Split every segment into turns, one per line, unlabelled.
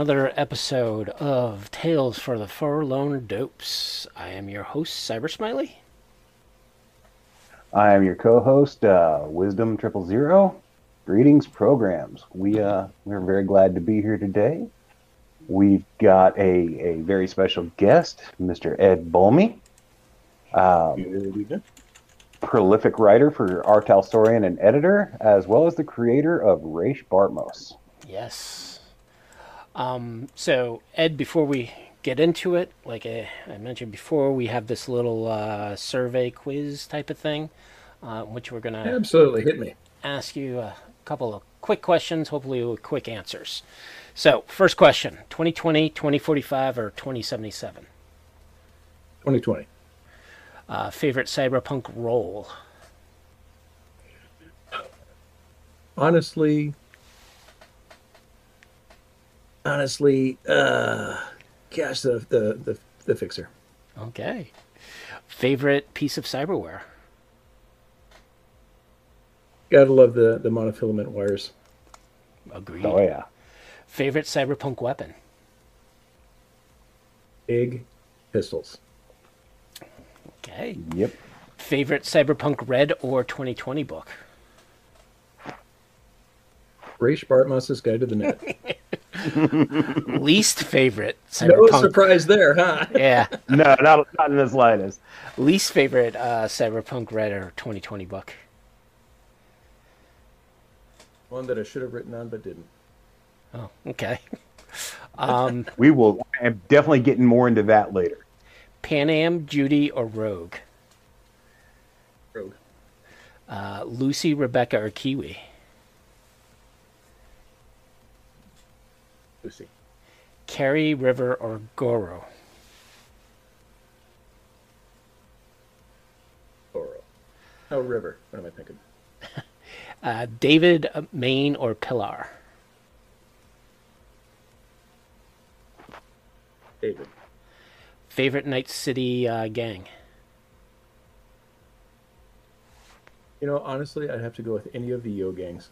Another episode of Tales for the Forlorn Dopes. I am your host, Cybersmily.
I am your co-host, uh, Wisdom Triple Zero. Greetings, programs. We uh, we're very glad to be here today. We've got a, a very special guest, Mr. Ed Bolme, um, prolific writer for R. Talsorian and editor, as well as the creator of Rache Bartmoss.
Yes. Um, so, Ed, before we get into it, like I, I mentioned before, we have this little uh, survey quiz type of thing, uh, which we're going to
Absolutely, hit me.
ask you a couple of quick questions, hopefully with quick answers. So, first question 2020, 2045, or 2077?
2020.
Uh, favorite cyberpunk role?
Honestly, honestly, uh, gosh, the the the, the fixer.
Okay. Favorite piece of cyberware?
Gotta love the the monofilament wires.
Agreed.
Oh yeah,
Favorite cyberpunk weapon?
Big pistols.
Okay.
yep.
Favorite cyberpunk red or 2020 book?
Rache Bartmoss's Guide to the Net.
Least favorite
no surprise there, huh?
yeah.
No, not not in the slightest.
Least favorite uh, cyberpunk red or 2020 book?
One that I should have written on but didn't.
Oh, okay. Um,
We will. I'm definitely getting more into that later.
Panam, Judy, or Rogue?
Rogue.
Uh, Lucy, Rebecca, or Kiwi?
Lucy.
Kerry River, or Goro?
Oro. Oh, River. What am I thinking?
Uh, David, Maine, or Pilar?
David.
Favorite Night City uh, gang?
You know, honestly, I'd have to go with any of the Yo gangs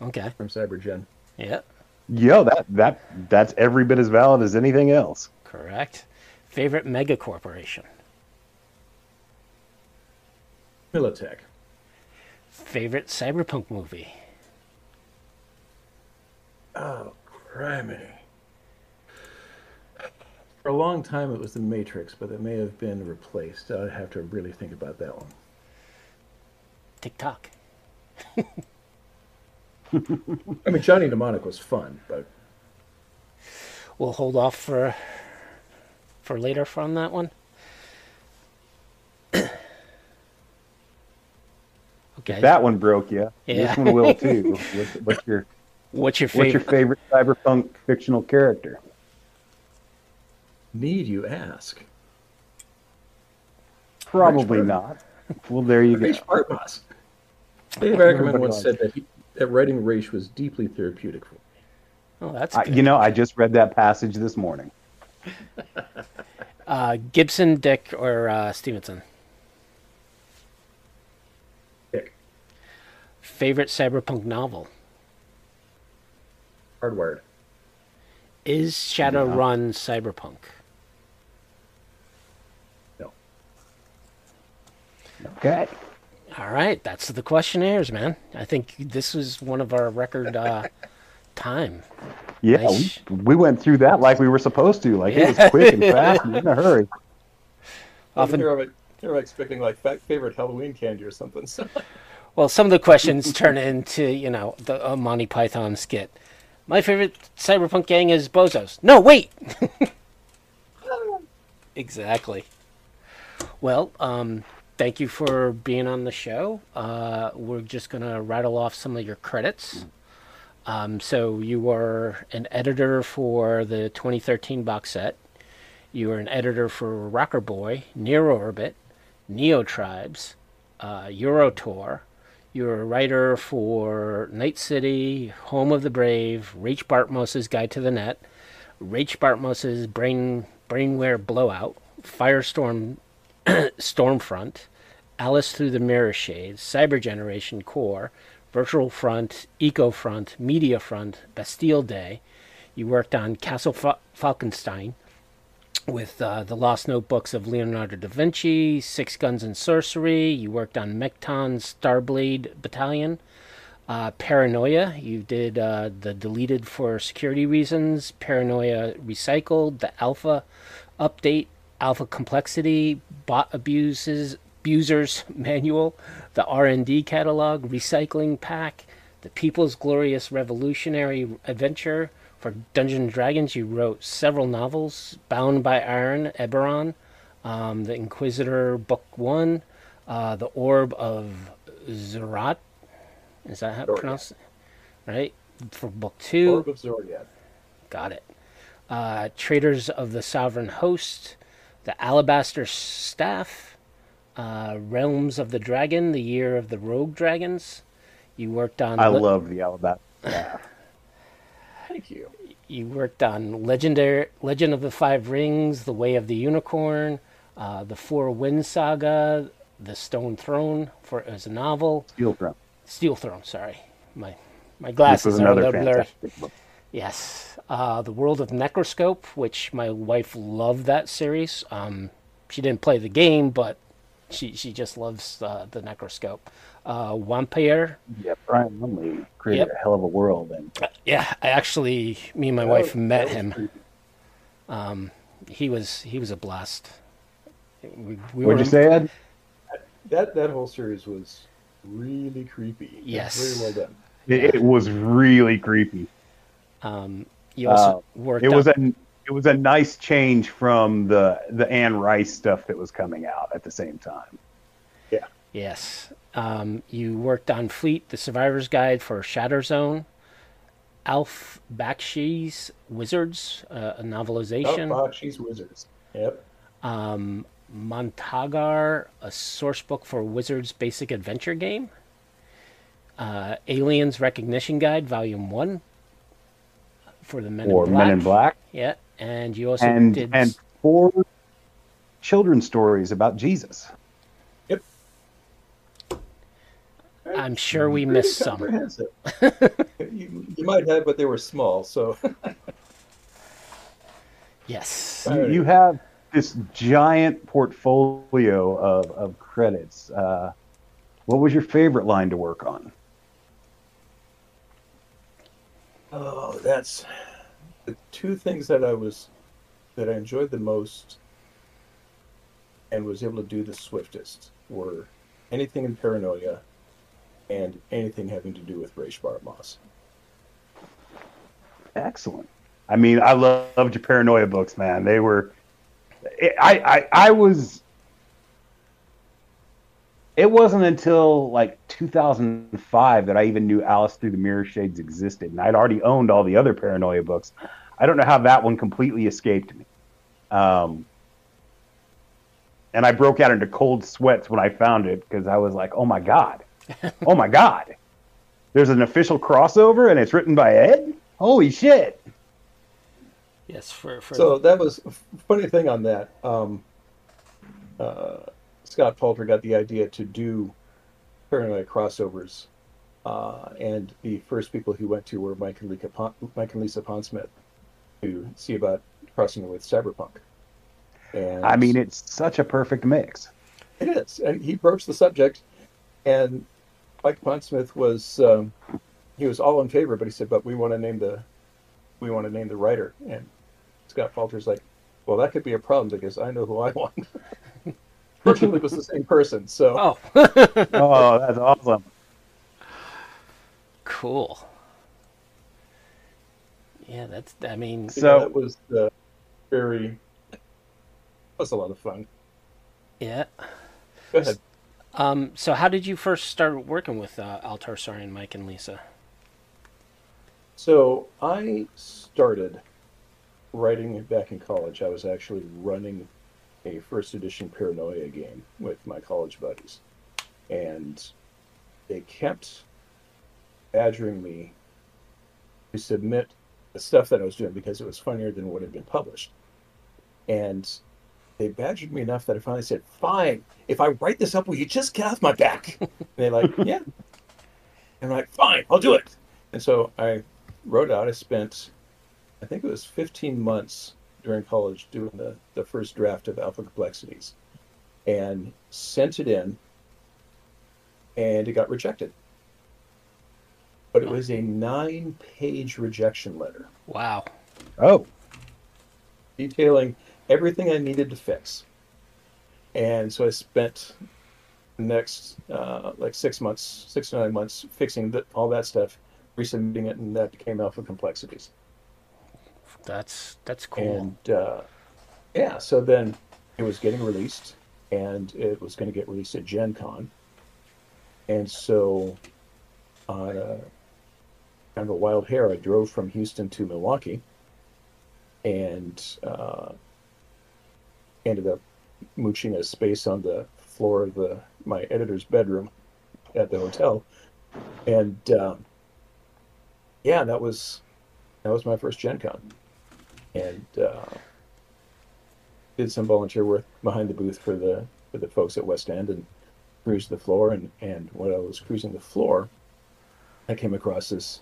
Okay.
from CyberGen.
Yeah,
Yo, that that that's every bit as valid as anything else.
correct. Favorite mega corporation?
Militech.
Favorite cyberpunk movie?
Oh, criminy. For a long time, it was The Matrix, but it may have been replaced. I'd have to really think about that one.
TikTok.
I mean, Johnny Mnemonic was fun, but
We'll hold off for for later from that one. okay.
That one broke you.
Yeah.
This one will too. What's, what's your
What's your
What's your
favorite?
favorite cyberpunk fictional character?
need you ask?
Probably not. Well, there you go.
Rache Bartmoss. Dave Ackerman once said that, he, that writing Rache was deeply therapeutic for him.
Oh, that's
I, you know, I just read that passage this morning.
Uh, Gibson, Dick, or uh, Stephenson?
Dick.
Favorite cyberpunk novel?
Hardwired.
Is Shadowrun cyberpunk?
No.
Okay.
All right, that's the questionnaires, man. I think this was one of our record uh, time.
Yeah,
Nice.
we, we went through that like we were supposed to. Like it was quick and fast and in a hurry.
Often-
Here I'm, here I'm expecting like favorite Halloween candy or something. So
Well, some of the questions turn into, you know, the uh, Monty Python skit. My favorite cyberpunk gang is Bozos. No, wait. exactly. Well, um, thank you for being on the show. Uh, we're just gonna rattle off some of your credits. Um, so you were an editor for the 2013 box set. You were an editor for Rocker Boy, Near Orbit, Neo Tribes, uh, Eurotour. You were a writer for Night City, Home of the Brave, Rache Bartmoss's Guide to the Net, Rache Bartmoss's Brain Brainware Blowout, Firestorm Stormfront, Alice Through the Mirror Shades, Cyber Generation Core, Virtual Front, Eco Front, Media Front, Bastille Day. You worked on Castle Fa- Falkenstein with uh, the Lost Notebooks of Leonardo da Vinci, Six Guns and Sorcery. You worked on Mekton's Starblade Battalion. Uh, Paranoia, you did uh, the deleted for security reasons. Paranoia Recycled, the Alpha update, Alpha Complexity, Bot Abuses, Abusers Manual, the R&D catalog, Recycling Pack, the People's Glorious Revolutionary Adventure. For Dungeons and Dragons, you wrote several novels, Bound by Iron, Eberron, um, The Inquisitor Book 1, uh, The Orb of Zerat. Is that how to
Xoriat.
pronounce it? Right? For Book 2.
Orb of Xoriat.
Got it. Uh, Traders of the Sovereign Host, The Alabaster Staff, uh, Realms of the Dragon, The Year of the Rogue Dragons. You worked on.
I
Le-
love the Alabama. Yeah.
Thank you.
You worked on Legendary Legend of the Five Rings, The Way of the Unicorn, uh, The Four Winds Saga, The Stone Throne for as a novel.
Steel Throne.
Steel Throne. Sorry, my my glasses are a little blurry. Yes, uh, the World of Necroscope, which my wife loved that series. Um, she didn't play the game, but she she just loves uh, the Necroscope. Uh, Vampire,
Yeah, Brian Lumley created
Yep.
a hell of a world, and
yeah, I actually me and my
That
wife
was-
met him. Um, he was he was a blast. We, we
what'd you say, Ed?
That that whole series was really creepy. It
Yes.
Very well done.
It, it was really creepy.
Um, you also
Uh,
worked.
It was
on,
a it was a nice change from the the Anne Rice stuff that was coming out at the same time. Yeah.
Yes. Um, you worked on Fleet, the Survivor's Guide for Shatter Zone. Ralph Bakshi's Wizards, uh, a
Oh,
novelization.
Bakshi's Wizards. Yep.
um, Montagar, a source book for Wizards Basic Adventure Game. Uh, Aliens Recognition Guide, Volume 1 for the Men
or
in Black.
Men in Black,
Yeah, and you also
and
did.
and four children's stories about Jesus. Yep.
I'm sure we
Pretty
missed some.
you, you might have, but they were small. So
Yes.
You, you have this giant portfolio of, of credits. Uh, what was your favorite line to work on?
Oh, that's the two things that I was that I enjoyed the most and was able to do the swiftest were anything in paranoia and anything having to do with Ray Moss.
Excellent. I mean, I lo- loved your paranoia books, man. They were. I, I I was. It wasn't until like 2005 that I even knew Alice Through the Mirror Shades existed, and I'd already owned all the other paranoia books. I don't know how that one completely escaped me. Um, and I broke out into cold sweats when I found it because I was like, "Oh my god, oh my god!" There's an official crossover, and it's written by Ed. Holy shit!
Yes, for, for
So that was a funny thing on that. Um, uh, Scott Palter got the idea to do paranoia crossovers, uh, and the first people he went to were Mike and Lisa, Pon- Mike and Lisa Pondsmith to see about crossing with cyberpunk. And
I mean, it's such a perfect mix.
it is. And he broached the subject, and Mike Pondsmith was um, he was all in favor, but he said, "But we want to name the we want to name the writer." And Scott Palter's like, "Well, that could be a problem because I know who I want." Fortunately, it was the same person, so
oh,
Oh, that's awesome.
cool. Yeah, that's. I mean,
yeah,
So-
that was uh, very that was a lot of fun.
yeah.
Go ahead.
Um, so how did you first start working with uh, R. Talsorian, Mike and Lisa?
So I started writing back in college. I was actually running a first edition Paranoia game with my college buddies, and they kept badgering me to submit the stuff that I was doing because it was funnier than what had been published. And they badgered me enough that I finally said, "Fine, if I write this up, will you just get off my back?" and they're like, "Yeah." And I'm like, "Fine, I'll do it." And so I wrote out. I spent, I think it was 15 months during college doing the, the first draft of Alpha Complexities and sent it in, and it got rejected. But it was a nine page rejection letter
Wow.
Oh,
detailing everything I needed to fix. And so I spent the next uh, like six months, six to nine months fixing the, all that stuff, resubmitting it, and that became Alpha Complexities.
That's that's cool.
And uh, yeah, so then it was getting released, and it was going to get released at Gen Con. And so, on a kind of a wild hair, I drove from Houston to Milwaukee, and uh, ended up mooching a space on the floor of the my editor's bedroom at the hotel, and um, yeah, that was that was my first Gen Con and uh, did some volunteer work behind the booth for the for the folks at West End and cruised the floor. And and when I was cruising the floor, I came across this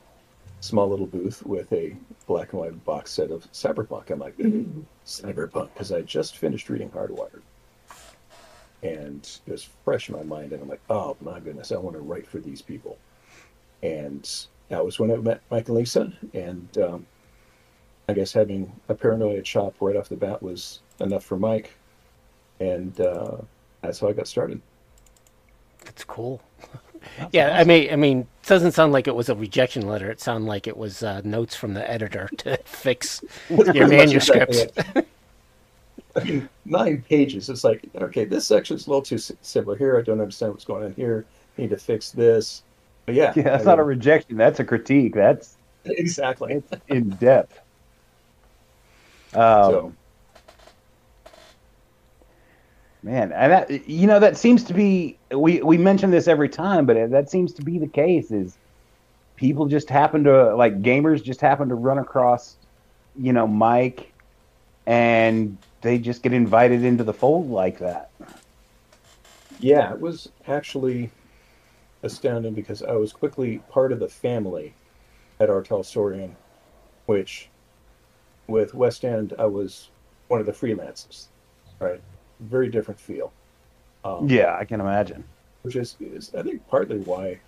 small little booth with a black and white box set of Cyberpunk. I'm like, Cyberpunk, because I just finished reading Hardwired. And it was fresh in my mind, and I'm like, oh my goodness, I want to write for these people. And that was when I met Mike and Lisa, and um, I guess having a paranoia chop right off the bat was enough for Mike, and uh, that's how I got started.
That's cool. yeah, I mean, I mean, it doesn't sound like it was a rejection letter. It sounded like it was uh, notes from the editor to fix your
Pretty much
manuscripts.
exactly. I mean, nine pages. It's like, okay, this section's a little too s- simple here. I don't understand what's going on here. I Need to fix this. But yeah,
yeah, that's
I
not a rejection. That's a critique. That's
exactly.
it's in depth. Um,
so
Man, and that you know that seems to be we we mention this every time, but that seems to be the case. Is people just happen to like gamers just happen to run across, you know, Mike, and they just get invited into the fold like that.
Yeah, it was actually astounding because I was quickly part of the family at R. Talsorian, which with West End I was one of the freelancers, right? Very different feel. Um,
Yeah, I can imagine.
which is, is I think partly why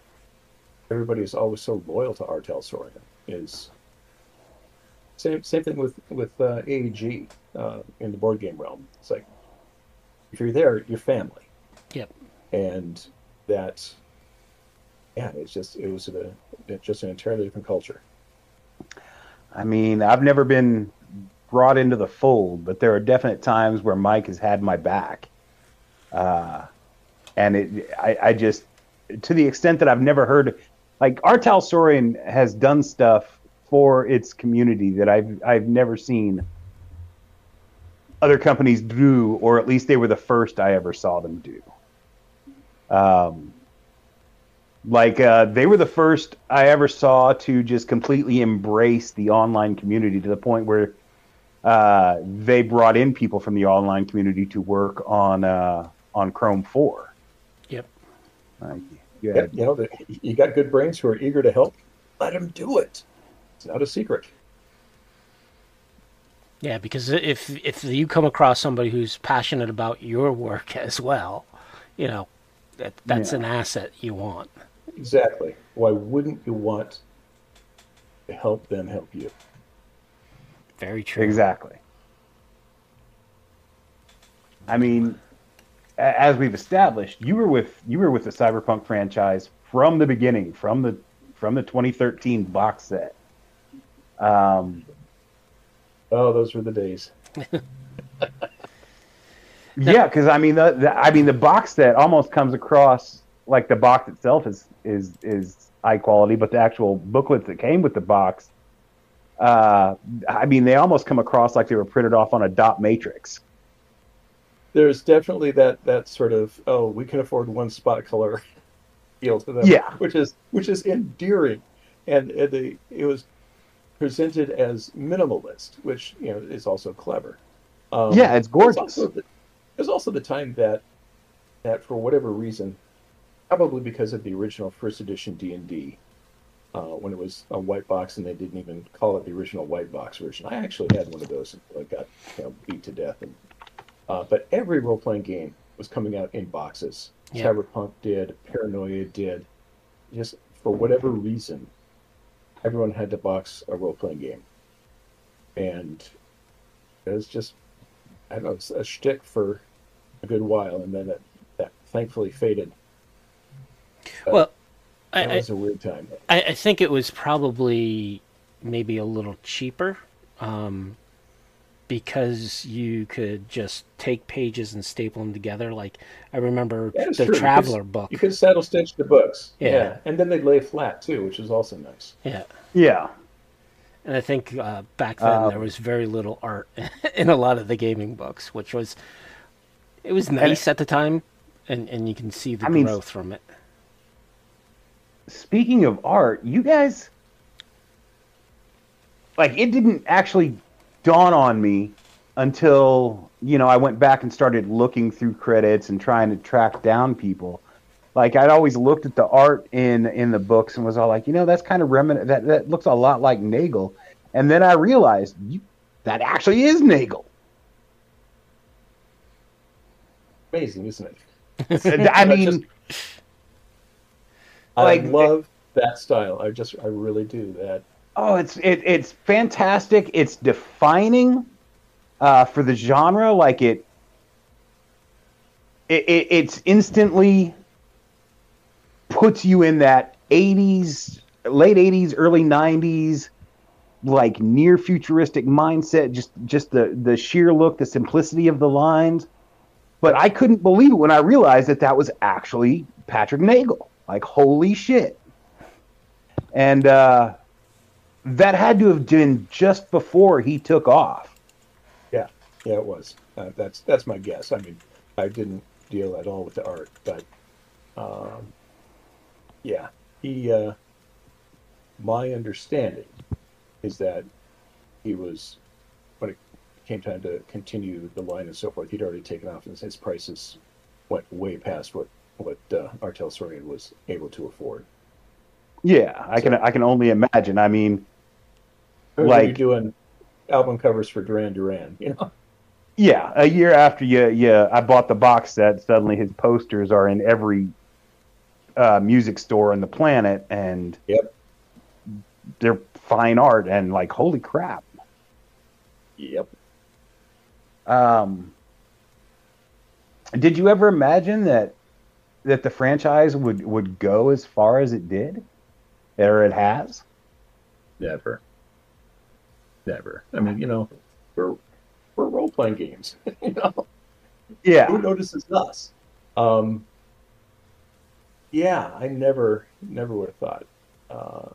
everybody is always so loyal to R. Talsorian is same same thing with with uh, AEG uh, in the board game realm. It's like if you're there, you're family
Yep.
and that yeah it's just it was a it's just an entirely different culture
I mean, I've never been brought into the fold, but there are definite times where Mike has had my back. Uh, and it, I, I just, to the extent that I've never heard, like R. Talsorian has done stuff for its community that I've, I've never seen other companies do, or at least they were the first I ever saw them do. Um, like uh, they were the first I ever saw to just completely embrace the online community to the point where uh, they brought in people from the online community to work on uh, on Chrome Four.
Yep.
Yeah,
yeah,
you know, the, you got good brains who are eager to help. Let them do it. It's not a secret.
Yeah, because if if you come across somebody who's passionate about your work as well, you know, that that's
Yeah.
an asset you want.
Exactly. Why wouldn't you want to help them help you?
Very true.
exactly. I mean, as we've established, you were with you were with the Cyberpunk franchise from the beginning, from the from the 2013 box set. Um,
Oh, those were the days.
Yeah, because I mean the, the I mean the box set almost comes across like the box itself is is is high quality, but the actual booklets that came with the box, uh, I mean they almost come across like they were printed off on a dot matrix.
There's definitely that that sort of oh, we can afford one spot color feel to them.
Yeah.
which is which is endearing, and, and they it was presented as minimalist, which you know is also clever. Um,
Yeah, it's gorgeous.
also the, there's also the time that that for whatever reason, probably because of the original first edition D and D, uh, when it was a white box and they didn't even call it the original white box version. I actually had one of those until I got you know, beat to death. And uh, but every role playing game was coming out in boxes.
Yeah.
Cyberpunk did, Paranoia did. Just for whatever reason, everyone had to box a role playing game, and it was just I don't know, it's a shtick for a good while, and then it, that thankfully faded.
Well,
That
I, I,
was a weird time.
I, I think it was probably maybe a little cheaper um, because you could just take pages and staple them together. Like I remember
That is
the
true. You could-
Traveler book.
You could saddle stitch the books.
Yeah.
And then they'd lay flat too, which was also nice.
Yeah.
Yeah,
And I think uh, back then
Um,
there was very little art in a lot of the gaming books, which was it was nice at the time, and and you can see the
I mean,
growth from it.
Speaking of art, you guys like it didn't actually dawn on me until you know I went back and started looking through credits and trying to track down people. Like I'd always looked at the art in in the books and was all like, you know, that's kind of remin that that looks a lot like Nagel. And then I realized you, that actually is Nagel.
Amazing, isn't it?
I
I
mean,
just- I love that style. I just, I really do that.
Oh, it's it, it's fantastic. It's defining uh, for the genre. Like it, it, it, it's instantly puts you in that '80s, late '80s, early '90s, like near futuristic mindset. Just just the the sheer look, the simplicity of the lines. But I couldn't believe it when I realized that that was actually Patrick Nagel. Like holy shit! And uh, that had to have been just before he took off.
Yeah, yeah, it was. Uh, that's that's my guess. I mean, I didn't deal at all with the art, but um, yeah, he. Uh, my understanding is that he was when it came time to continue the line and so forth. He'd already taken off, and his prices went way past what what uh, R. Talsorian was able to afford.
Yeah, I can I can only imagine. I mean,
Like
Like-
doing album covers for Duran Duran, you know.
yeah, a year after you you I bought the box set, suddenly his posters are in every uh, music store on the planet, and
Yep.
they're fine art, and like holy crap.
Yep.
Um, did you ever imagine that that the franchise would would go as far as it did, or it has?
Never. Never. I mean, you know, we're we're role playing games. you know,
Yeah.
who notices us? Um, yeah, I never never would have thought. Uh,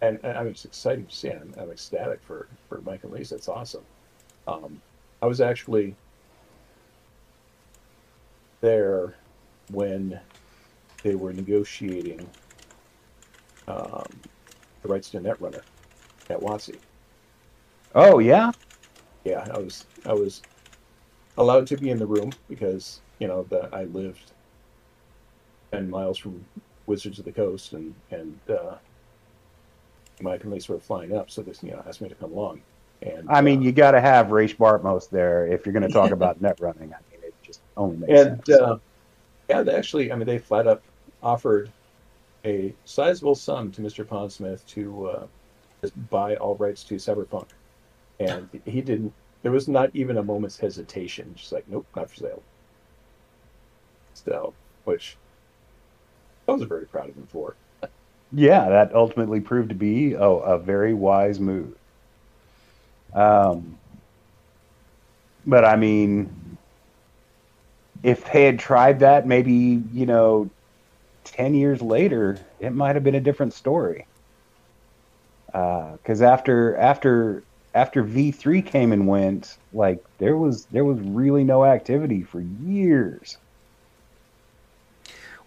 and, and I mean, it's exciting to see. I'm, I'm ecstatic for for Mike and Lisa. It's awesome. Um, I was actually there when they were negotiating um, the rights to Netrunner at WotC.
Oh yeah.
Yeah, I was I was allowed to be in the room because you know that I lived ten miles from Wizards of the Coast, and and uh, my police were flying up, so this you know asked me to come along. And
I mean,
uh,
you got to have Rache Bartmoss there if you're going to talk about net running. I mean, it just only makes
and
sense.
uh, yeah, they actually, I mean, they flat up offered a sizable sum to Mr. Pondsmith to uh, buy all rights to Cyberpunk, and he didn't. There was not even a moment's hesitation. Just like, nope, not for sale. So, which I was very proud of him for.
yeah, that ultimately proved to be oh, a very wise move. Um, but I mean, if they had tried that, maybe you know, ten years later, it might have been a different story. Because after after after V three came and went, like there was there was really no activity for years.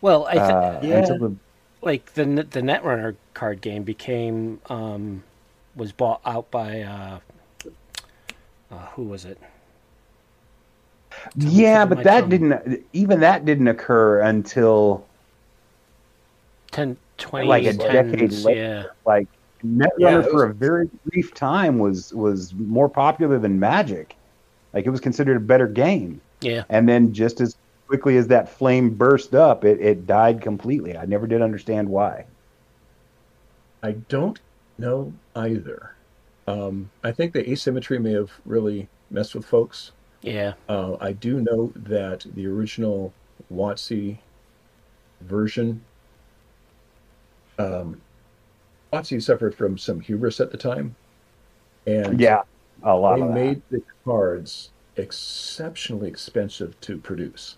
Well, I th-
Uh,
Yeah.
the
like the the Netrunner card game became um, was bought out by uh, uh, who was it?
Yeah, but that
tongue.
didn't even that didn't occur until
10, 20,
Like a
10s,
decade later.
Yeah,
like Netrunner
Yeah, it
for
was-
a very brief time was was more popular than Magic. Like it was considered a better game.
yeah.
And then just as quickly as that flame burst up, it, it died completely. I never did understand why.
I don't know either. Um, I think the asymmetry may have really messed with folks.
Yeah,
Uh, I do know that the original WotC version, um, WotC suffered from some hubris at the time, and
Yeah, a lot
they
of
made the cards exceptionally expensive to produce.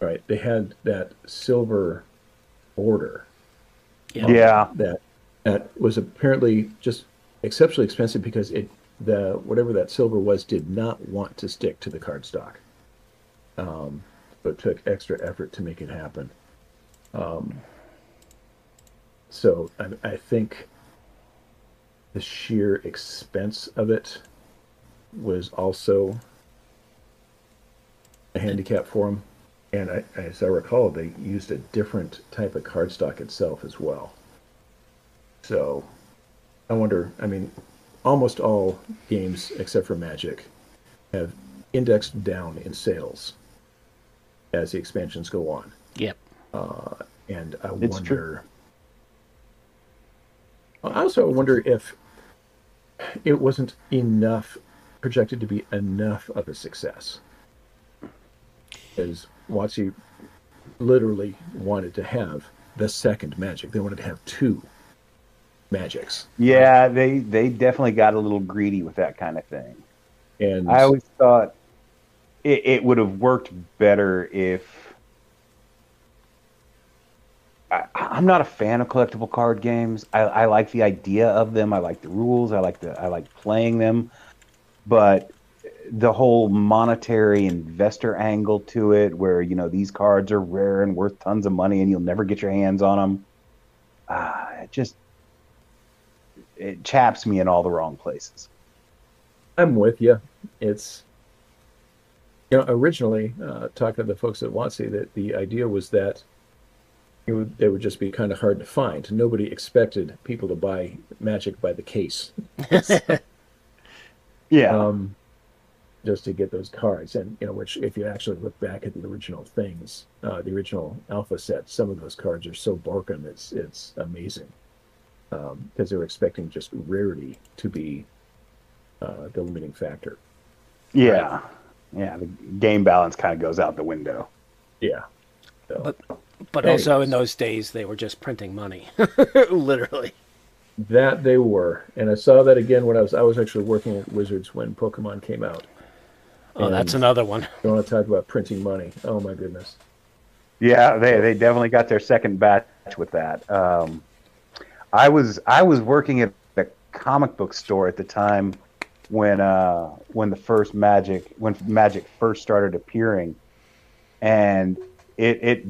Right? They had that silver border
yeah,
yeah,
that that was apparently just exceptionally expensive because it the whatever that silver was did not want to stick to the cardstock. Um, but took extra effort to make it happen. Um, so I, I think the sheer expense of it was also a handicap for them. And I, as I recall, they used a different type of cardstock itself as well. So I wonder, I mean, almost all games except for Magic have indexed down in sales as the expansions go on.
yep.
Uh, and I
It's
wonder.
true.
I also wonder if it wasn't enough, projected to be enough of a success. Because WotC literally wanted to have the second Magic. They wanted to have two Magics.
yeah. They they definitely got a little greedy with that kind of thing.
And
I always thought it, it would have worked better if. I, I'm not a fan of collectible card games. I, I like the idea of them. I like the rules. I like the I like playing them, but the whole monetary investor angle to it, where you know these cards are rare and worth tons of money, and you'll never get your hands on them. Ah, it just it chaps me in all the wrong places.
I'm with you. It's you know originally uh, talking to the folks at WotC that the idea was that it would they would just be kind of hard to find. Nobody expected people to buy Magic by the case,
Yeah.
um, just to get those cards. And you know, which if you actually look back at the original things, uh, the original Alpha set, some of those cards are so broken. It's it's amazing because they were expecting just rarity to be uh, the limiting factor.
Yeah. Yeah, the game balance kind of goes out the window.
Yeah. So,
But but
Anyways.
also in those days they were just printing money, literally.
That they were, and I saw that again when I was I was actually working at Wizards when Pokemon came out.
Oh, that's another one.
You want to talk about printing money? Oh my goodness!
Yeah, they they definitely got their second batch with that. Um, I was I was working at a comic book store at the time when uh, when the first Magic when Magic first started appearing, and it it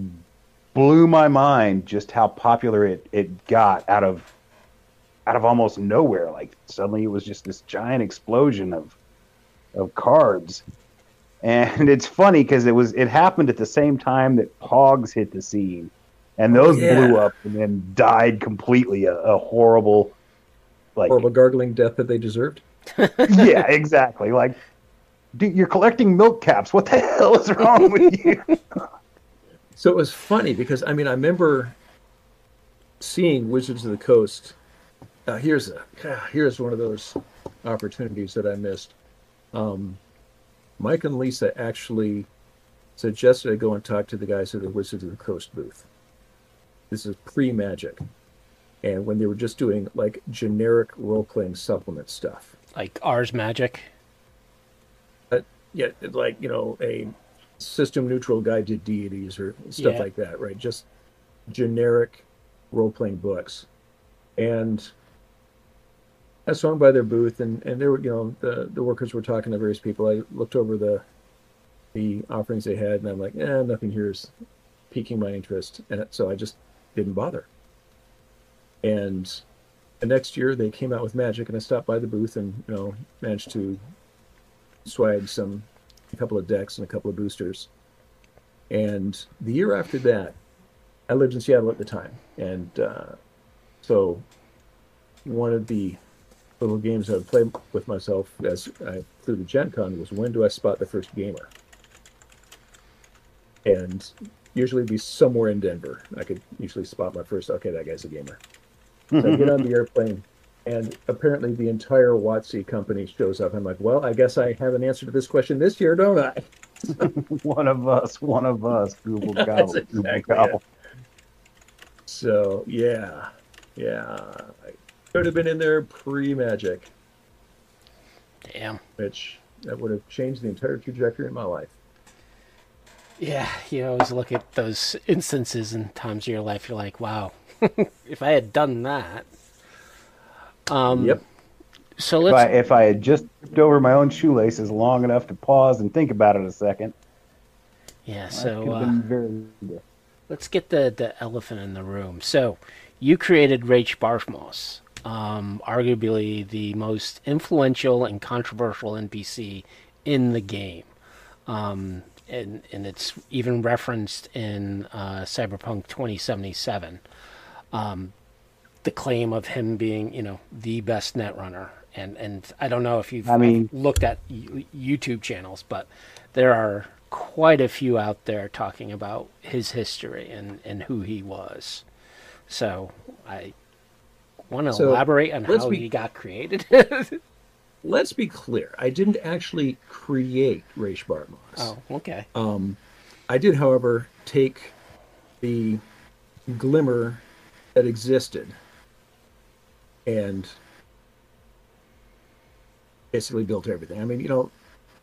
blew my mind just how popular it it got out of out of almost nowhere. Like suddenly it was just this giant explosion of of cards. And it's funny because it was it happened at the same time that Pogs hit the scene, and those
yeah.
blew up and then died completely. A, a horrible, like
Horrible gargling death that they deserved.
yeah, exactly. Like, dude, you're collecting milk caps. What the hell is wrong with you?
So it was funny because I mean I remember seeing Wizards of the Coast. Uh, here's a ah, here's one of those opportunities that I missed. Um, Mike and Lisa actually suggested I go and talk to the guys at the Wizards of the Coast booth. This is pre Magic, and when they were just doing like generic role playing supplement stuff.
Like Ars Magic.
yeah, like you know, a system neutral guide to deities or stuff
Yeah.
like that, right? Just generic role playing books. And I swung by their booth, and and there were you know the the workers were talking to various people. I looked over the the offerings they had, and I'm like, eh, nothing here is piquing my interest, and so I just didn't bother. And the next year they came out with Magic, and I stopped by the booth and you know managed to swag some a couple of decks and a couple of boosters. And the year after that, I lived in Seattle at the time, and uh, so one of the little games I would play with myself as I flew to Gen Con was when do I spot the first gamer? And usually be somewhere in Denver. I could usually spot my first, okay, that guy's a gamer. So I get on the airplane, and apparently the entire WotC company shows up. I'm like, well, I guess I have an answer to this question this year, don't I?
one of us, one of us. Google
That's
gobble, Google
exactly
gobble.
So yeah, yeah, I could have been in there pre-magic,
Damn.
which that would have changed the entire trajectory of my life.
Yeah, you always look at those instances and times of your life. You're like, wow, if I had done that. Um,
Yep.
So
If I,
let's.
if I had just tripped over my own shoelaces long enough to pause and think about it a second,
Yeah. So uh,
very
let's get the the elephant in the room. So, you created Rache Bartmoss, um, arguably the most influential and controversial NPC in the game, um, and and it's even referenced in uh, Cyberpunk 2077. Um, the claim of him being, you know, the best netrunner, and and I don't know if you've
I mean-
looked at YouTube channels, but there are quite a few out there talking about his history and, and who he was. So I want to
So,
elaborate on how
be-
he got created.
Let's be clear. I didn't actually create Rache Bartmoss.
oh, okay.
Um, I did, however, take the glimmer that existed and basically built everything. I mean, you know,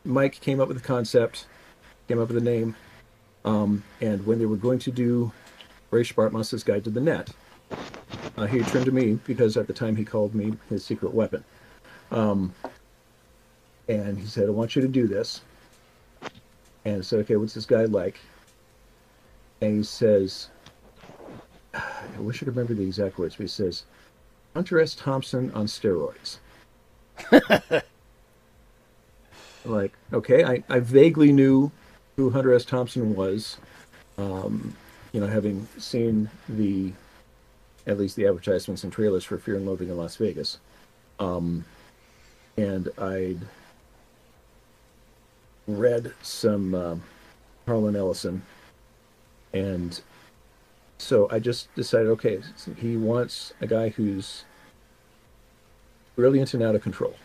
Mike came up with the concept, came up with the name, um, and when they were going to do Rache Bartmoss's Guide to the Net, uh, he turned to me because at the time he called me his secret weapon. Um, and he said, I want you to do this. And I said, okay, what's this guy like? And he says, I wish I could remember the exact words, but he says, Hunter S. Thompson on steroids. like, okay, I, I vaguely knew who Hunter S. Thompson was, um, you know, having seen the, at least the advertisements and trailers for Fear and Loathing in Las Vegas. Um, and I'd read some um Harlan Ellison, and so I just decided, okay, he wants a guy who's brilliant and out of control,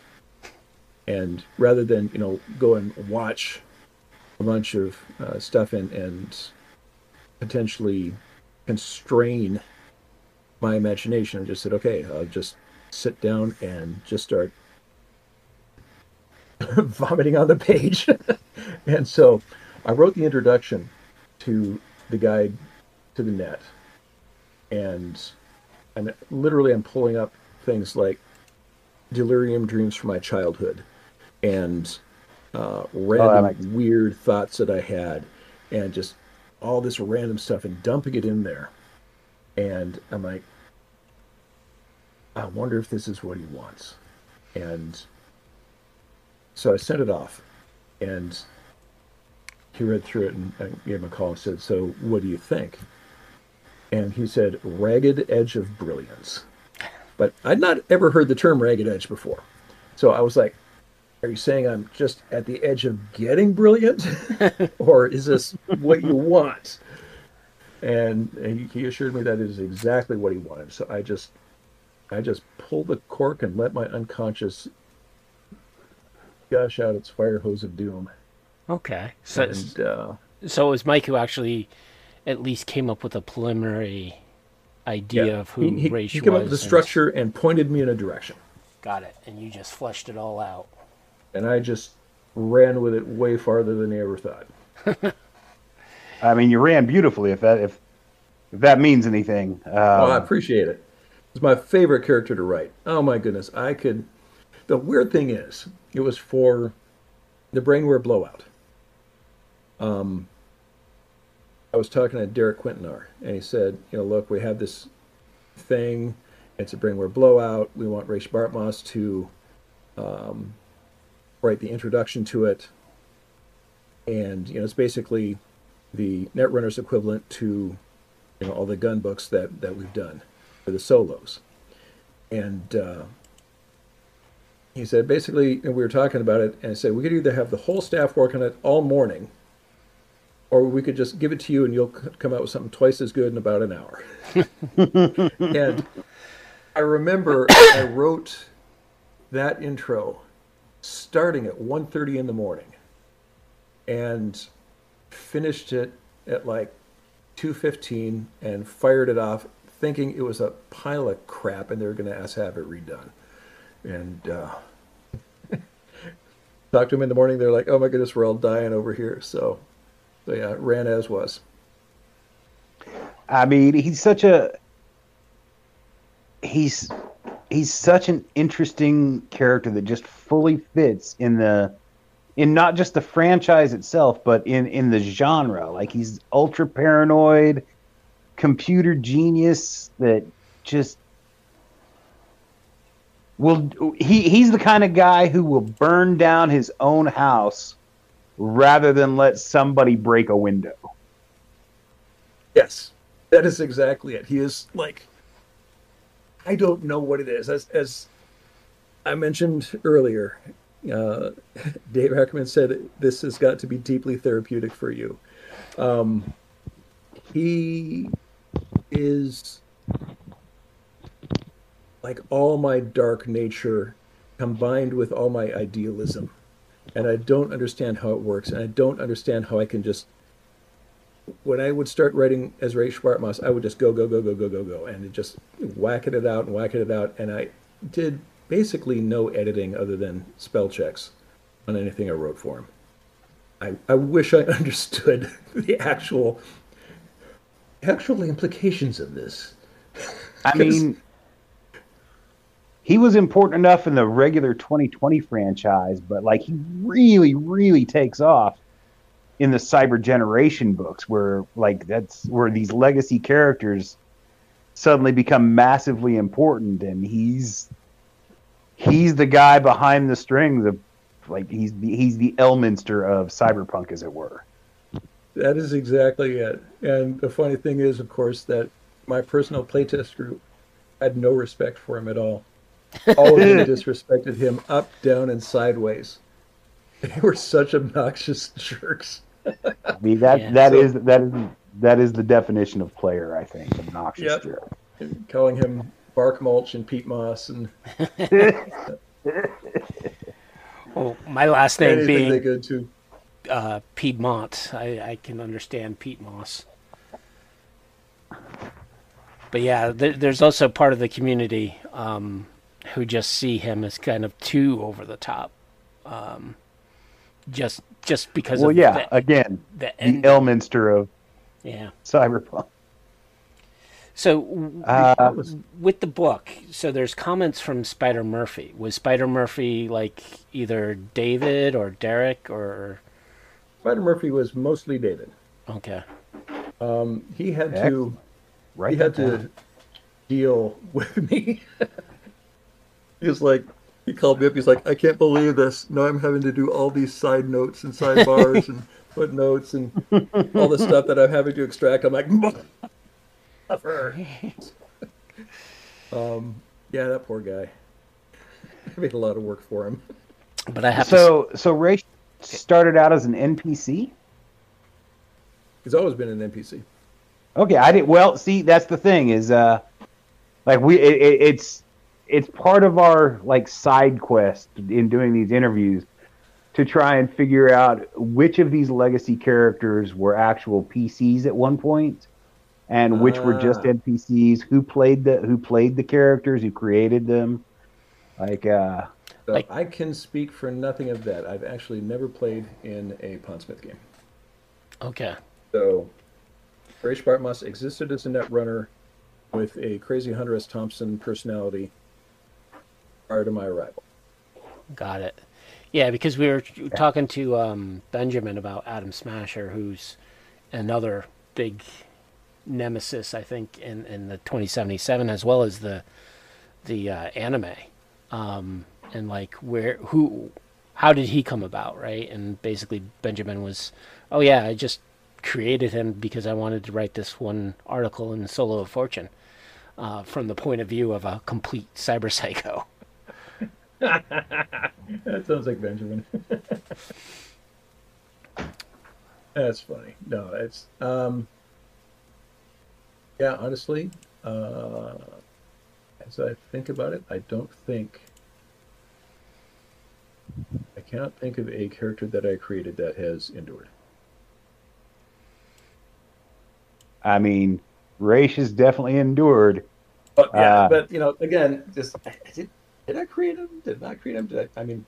and rather than you know go and watch a bunch of uh, stuff and and potentially constrain my imagination, I just said, okay, I'll just sit down and just start vomiting on the page. and so I wrote the introduction to the guide to the net. And and literally I'm pulling up things like delirium dreams from my childhood and uh, random
makes-
weird thoughts that I had and just all this random stuff and dumping it in there. And I'm like, I wonder if this is what he wants. And so I sent it off, and he read through it and I gave him a call and said, "So what do you think?" And he said, "Ragged edge of brilliance." But I'd not ever heard the term ragged edge before, so I was like, "Are you saying I'm just at the edge of getting brilliant, or is this what you want?" And he, he assured me that is exactly what he wanted. So I just, I just pulled the cork and let my unconscious gush out its fire hose of doom.
Okay. So,
and uh,
so it was Mike who actually at least came up with a preliminary idea
yeah,
of who
he, he,
Rache
he came
was.
up with the structure and pointed me in a direction,
Got it. And you just fleshed it all out.
and I just ran with it way farther than I ever thought.
I mean, you ran beautifully. If that if if that means anything. Um,
Oh, I appreciate it. It's my favorite character to write. Oh my goodness, I could. The weird thing is, it was for the Brainware blowout. Um, I was talking to Derek Quintanar, and he said, you know, look, we have this thing. It's a Brainware blowout. We want Rache Bartmoss to um, write the introduction to it, and you know, it's basically the Netrunner's equivalent to you know all the gun books that that we've done for the solos and uh, he said basically and we were talking about it and I said we could either have the whole staff work on it all morning or we could just give it to you and you'll come out with something twice as good in about an hour. And i remember i wrote that intro starting at 1.30 in the morning and finished it at like 215 and fired it off thinking it was a pile of crap and they were going to ask to have it redone and uh, talked to them in the morning. They're like oh my goodness we're all dying over here. So so yeah ran as was.
I mean, he's such a he's he's such an interesting character that just fully fits in the in not just the franchise itself, but in in the genre. Like he's ultra paranoid, computer genius that just will he he's the kind of guy who will burn down his own house rather than let somebody break a window.
yes. That is exactly it. He is like i don't know what it is. As as i mentioned earlier uh, dave ackerman said this has got to be deeply therapeutic for you. Um, he is like all my dark nature combined with all my idealism. And i don't understand how it works and i don't understand how i can just when i would start writing as Rache Bartmoss i would just go go go go go go go and it just whacking it out and whacking it out. And i did basically no editing other than spell checks on anything i wrote for him. I, I wish i understood the actual actual implications of this.
I mean, he was important enough in the regular 2020 franchise, but like he really, really takes off in the Cyber Generation books, where like that's where these legacy characters suddenly become massively important, and he's he's the guy behind the strings of like he's the he's the Elminster of cyberpunk, as it were.
That is exactly it. And the funny thing is, of course, that my personal playtest group had no respect for him at all. All of them disrespected him up, down, and sideways. They were such obnoxious jerks.
I mean that
Yeah.
that
So-
is that is that is the definition of player, I think. Obnoxious
Yep.
jerk.
And calling him bark mulch and peat Moss and
Well, my last name
anything they
being
to.
uh, Piedmont, I, I can understand peat Moss. But yeah, there, there's also part of the community um, who just see him as kind of too over the top, um, just just because
Well,
of
yeah,
the,
again,
the
the. Elminster of
yeah.
cyberpunk.
So w-
Uh,
with the book, so there's comments from Spider Murphy. Was Spider Murphy like either David or Derek or
Spider Murphy was mostly David.
okay?
Um, he had to
right.
he had
that
to deal with me He's like, he called me up. He's like, I can't believe this. Now I'm having to do all these side notes and sidebars and footnotes and all the stuff that I'm having to extract. I'm like, um, yeah, that poor guy. I made a lot of work for him.
But I have to.
So so Ray started out as an NPC.
He's always been an NPC.
Okay, I did well. See, that's the thing is, uh, like we, it, it, it's it's part of our like side quest in doing these interviews to try and figure out which of these legacy characters were actual PCs at one point, and which were just
Ah.
NPCs. Who played the who played the characters? Who created them? Like, uh,
So
Like-
I can speak for nothing of that. I've actually never played in a Pondsmith game.
okay.
So, Rache Bartmoss existed as a net runner with a crazy Hunter S. Thompson personality prior to my arrival.
Got it. Yeah, because we were talking to um, Benjamin about Adam Smasher, who's another big nemesis, I think, in, in the 2077, as well as the the uh, anime, um, and like where who, how did he come about, right? And basically, Benjamin was, oh yeah, I just created him because I wanted to write this one article in Solo of Fortune, uh, from the point of view of a complete cyber psycho.
That sounds like Benjamin. That's funny. No, it's um yeah, honestly, uh as I think about it, I don't think I cannot think of a character that I created that has endured.
I mean, Rache has definitely endured.
But yeah,
Uh,
but you know, again, just did, did I create him? Did I create him? Did I? I mean,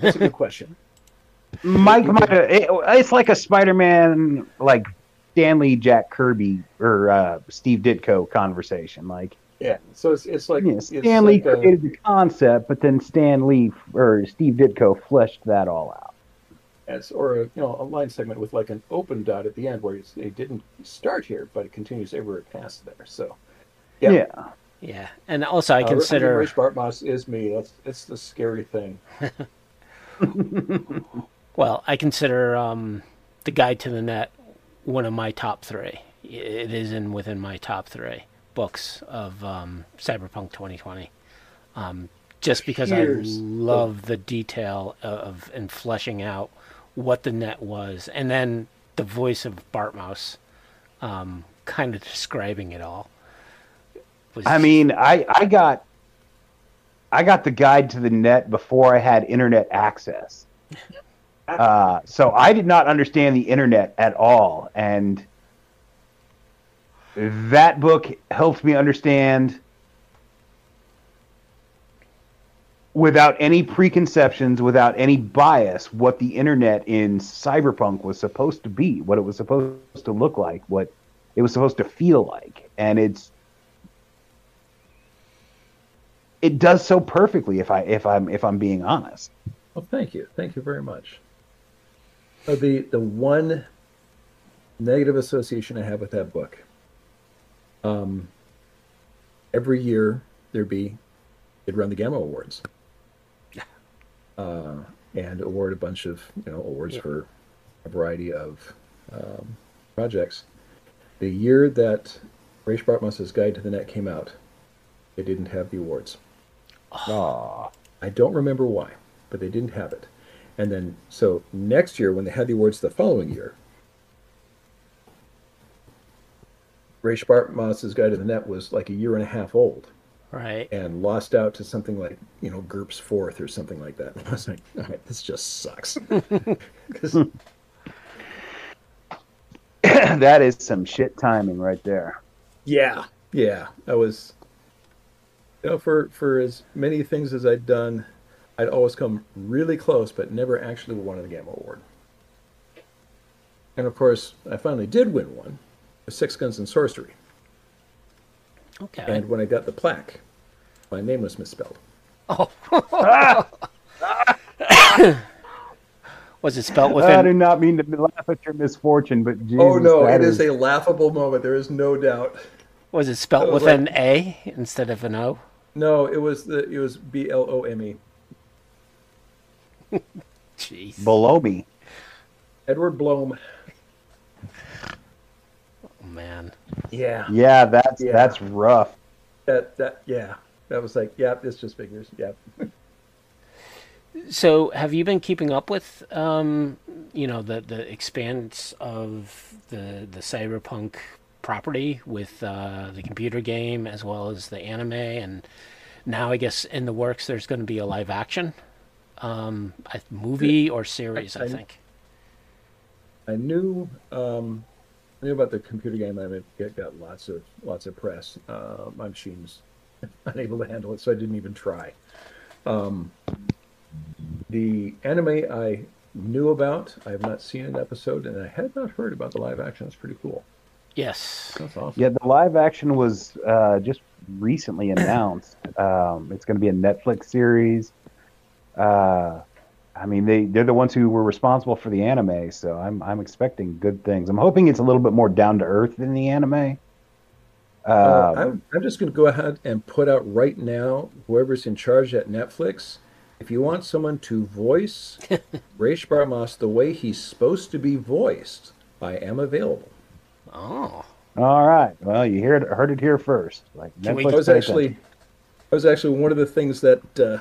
that's a good question.
Mike might have, it, it's like a Spider-Man, like Stan Lee, Jack Kirby, or uh, Steve Ditko conversation. Like,
Yeah, so it's it's like
yeah,
it's
Stan Lee
like a-
created the concept, but then Stan Lee or Steve Ditko fleshed that all out.
As, or a, you know a line segment with like an open dot at the end where it didn't start here, but it continues everywhere past there. So Yeah.
Yeah.
Yeah, and also I
uh,
consider
Rache Bartmoss is me. That's that's the scary thing.
well, I consider um, the Guide to the Net one of my top three. It is in within my top three books of um, Cyberpunk 2020. Um, just because
Here's
I
the-
love the detail of and fleshing out what the net was, and then the voice of Bartmoss, um, kind of describing it all. Was,
I mean, I I got I got the guide to the net before I had internet access. Uh, so I did not understand the internet at all, and that book helped me understand without any preconceptions, without any bias, what the internet in cyberpunk was supposed to be, what it was supposed to look like, what it was supposed to feel like, and it's it does so perfectly if I if I'm if I'm being honest.
Well, thank you, thank you very much. So the the one negative association I have with that book. Um, every year there'd be, they'd run the Gamma Awards, uh, and award a bunch of you know awards
Yeah.
for a variety of um, projects. The year that Rache Bartmoss's Guide to the Net came out, they didn't have the awards.
Aw.
I don't remember why, but they didn't have it. And then, so next year, when they had the awards the following year, Rache Bartmoss's Guide to the Net was like a year and a half old
right.
and lost out to something like, you know, GURPS Fourth or something like that. And I was like, all right, this just sucks.
that is some shit timing right there.
yeah, yeah, I was, you know, for, for as many things as I'd done, I'd always come really close, but never actually won the Gamma Award. And of course, I finally did win one with Six Guns and Sorcery.
Okay.
And when I got the plaque, my name was misspelled. Oh.
was it spelt with
I
an
do not mean to laugh at your misfortune, but Jesus,
oh no,
that
it is a laughable moment. There is no doubt.
was it spelt
I was
with an A instead of an O?
No, it was the it was B L O M E.
Jeez.
Below me.
Edward Blome.
Oh, man.
Yeah.
Yeah, that's
Yeah.
that's rough.
That that yeah. That was like, yeah, it's just figures. Yeah.
So, have you been keeping up with, um, you know, the the expanse of the the cyberpunk property with uh, the computer game as well as the anime, and now I guess in the works there's going to be a live action um, a movie or series, I,
I-
think.
I knew um, I knew about the computer game. I mean, it got lots of lots of press. Uh, my machine's unable to handle it, so I didn't even try. Um, the anime I knew about. I have not seen an episode, and I had not heard about the live action. That's pretty cool.
Yes.
That's awesome.
Yeah, the live action was uh, just recently announced. Um, it's going to be a Netflix series. Uh, I mean, they they're the ones who were responsible for the anime, so I'm I'm expecting good things. I'm hoping it's a little bit more down to earth than the anime.
Uh,
Um,
I'm, I'm just going to go ahead and put out right now, whoever's in charge at Netflix, if you want someone to voice Rache Bartmoss the way he's supposed to be voiced, I am available.
Oh.
all right. Well, you heard heard it here first. Like
Can we-
Netflix
I was actually,
attention.
I was actually one of the things that uh,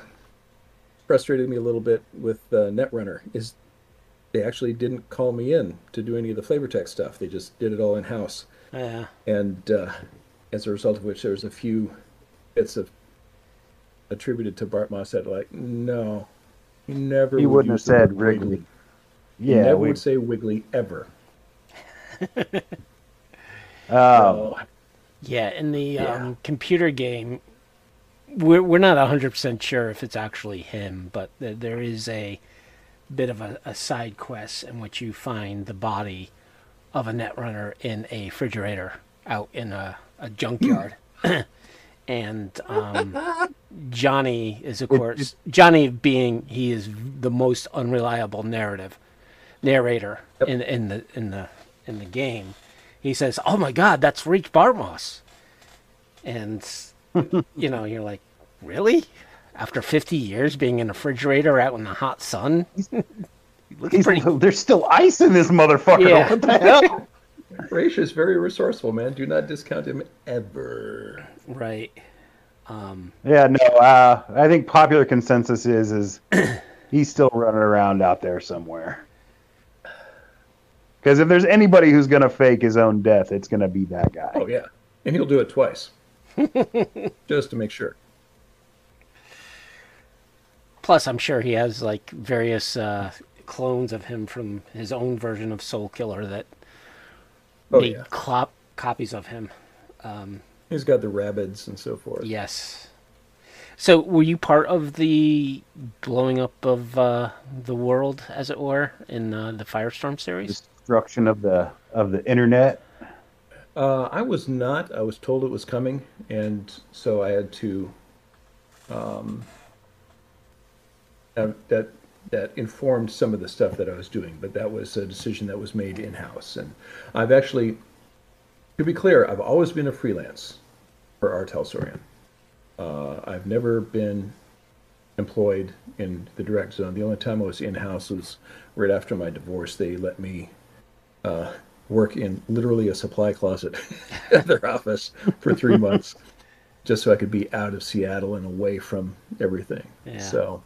frustrated me a little bit with uh, Netrunner is they actually didn't call me in to do any of the flavor text stuff. They just did it all in house,
Yeah.
and uh, as a result of which, there was a few bits of attributed to Bartmoss that like, no, he never.
He
would
wouldn't have
use the word
said Wrigley.
He
Yeah,
never
we,
would say Wiggly ever.
um,
So,
Yeah, in the
Yeah.
um, computer game, we're we're not hundred percent sure if it's actually him, but th- there is a bit of a, a side quest in which you find the body of a netrunner in a refrigerator out in a, a junkyard. and um, Johnny is of course Johnny being he is the most unreliable narrative narrator
Yep.
in in the in the in the game. He says, "Oh my God, that's Rache Bartmoss," and you know you're like, "Really?" After 50 years being in a refrigerator out in the hot sun,
he's-
pretty-
there's still ice in this motherfucker.
Yeah.
What the hell?
Rache is very resourceful, man. Do not discount him ever.
right? Um,
Yeah, no. Uh, I think popular consensus is is he's still running around out there somewhere. Because if there's anybody who's gonna fake his own death, it's gonna be that guy.
Oh yeah, and he'll do it twice, just to make sure.
plus, I'm sure he has like various uh, clones of him from his own version of Soul Killer that
Oh
made
yeah,
clop- copies of him. Um,
he's got the rabbits and so forth.
Yes. So, were you part of the blowing up of uh, the world, as it were, in uh, the Firestorm series?
Destruction of the of the internet.
Uh, I was not. I was told it was coming, and so I had to. Um, that that informed some of the stuff that I was doing, but that was a decision that was made in house. And I've actually, to be clear, I've always been a freelance for R. Talsorian. Uh, I've never been employed in the direct zone. The only time I was in house was right after my divorce. They let me uh, work in literally a supply closet at their office for three months, just so I could be out of Seattle and away from everything.
Yeah.
So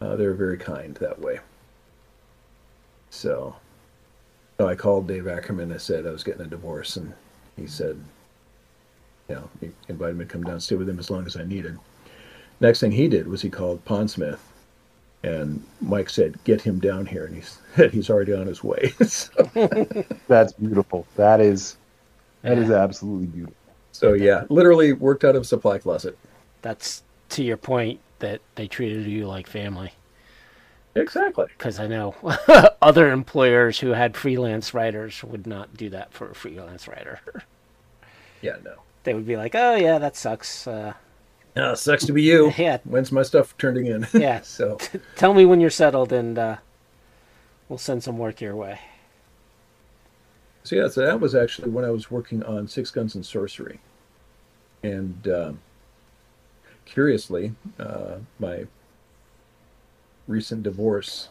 uh, they were very kind that way. So, so I called Dave Ackerman. And I said I was getting a divorce, and he said, you know, he invited me to come down and stay with him as long as I needed. Next thing he did was he called Pondsmith, and Mike said, "Get him down here," and he said he's already on his way. so,
That's beautiful. That is that is
Yeah.
absolutely beautiful.
so yeah, literally worked out of a supply closet.
That's to your point that they treated you like family.
Exactly.
Because I know other employers who had freelance writers would not do that for a freelance writer.
Yeah, no.
They would be like, "Oh yeah, that sucks. Uh,
Uh, sucks to be you.
Yeah.
When's my stuff turning in?
Yeah.
so
tell me when you're settled, and uh, we'll send some work your way."
So yeah, so that was actually when I was working on Six Guns and Sorcery, and um, curiously, uh, my recent divorce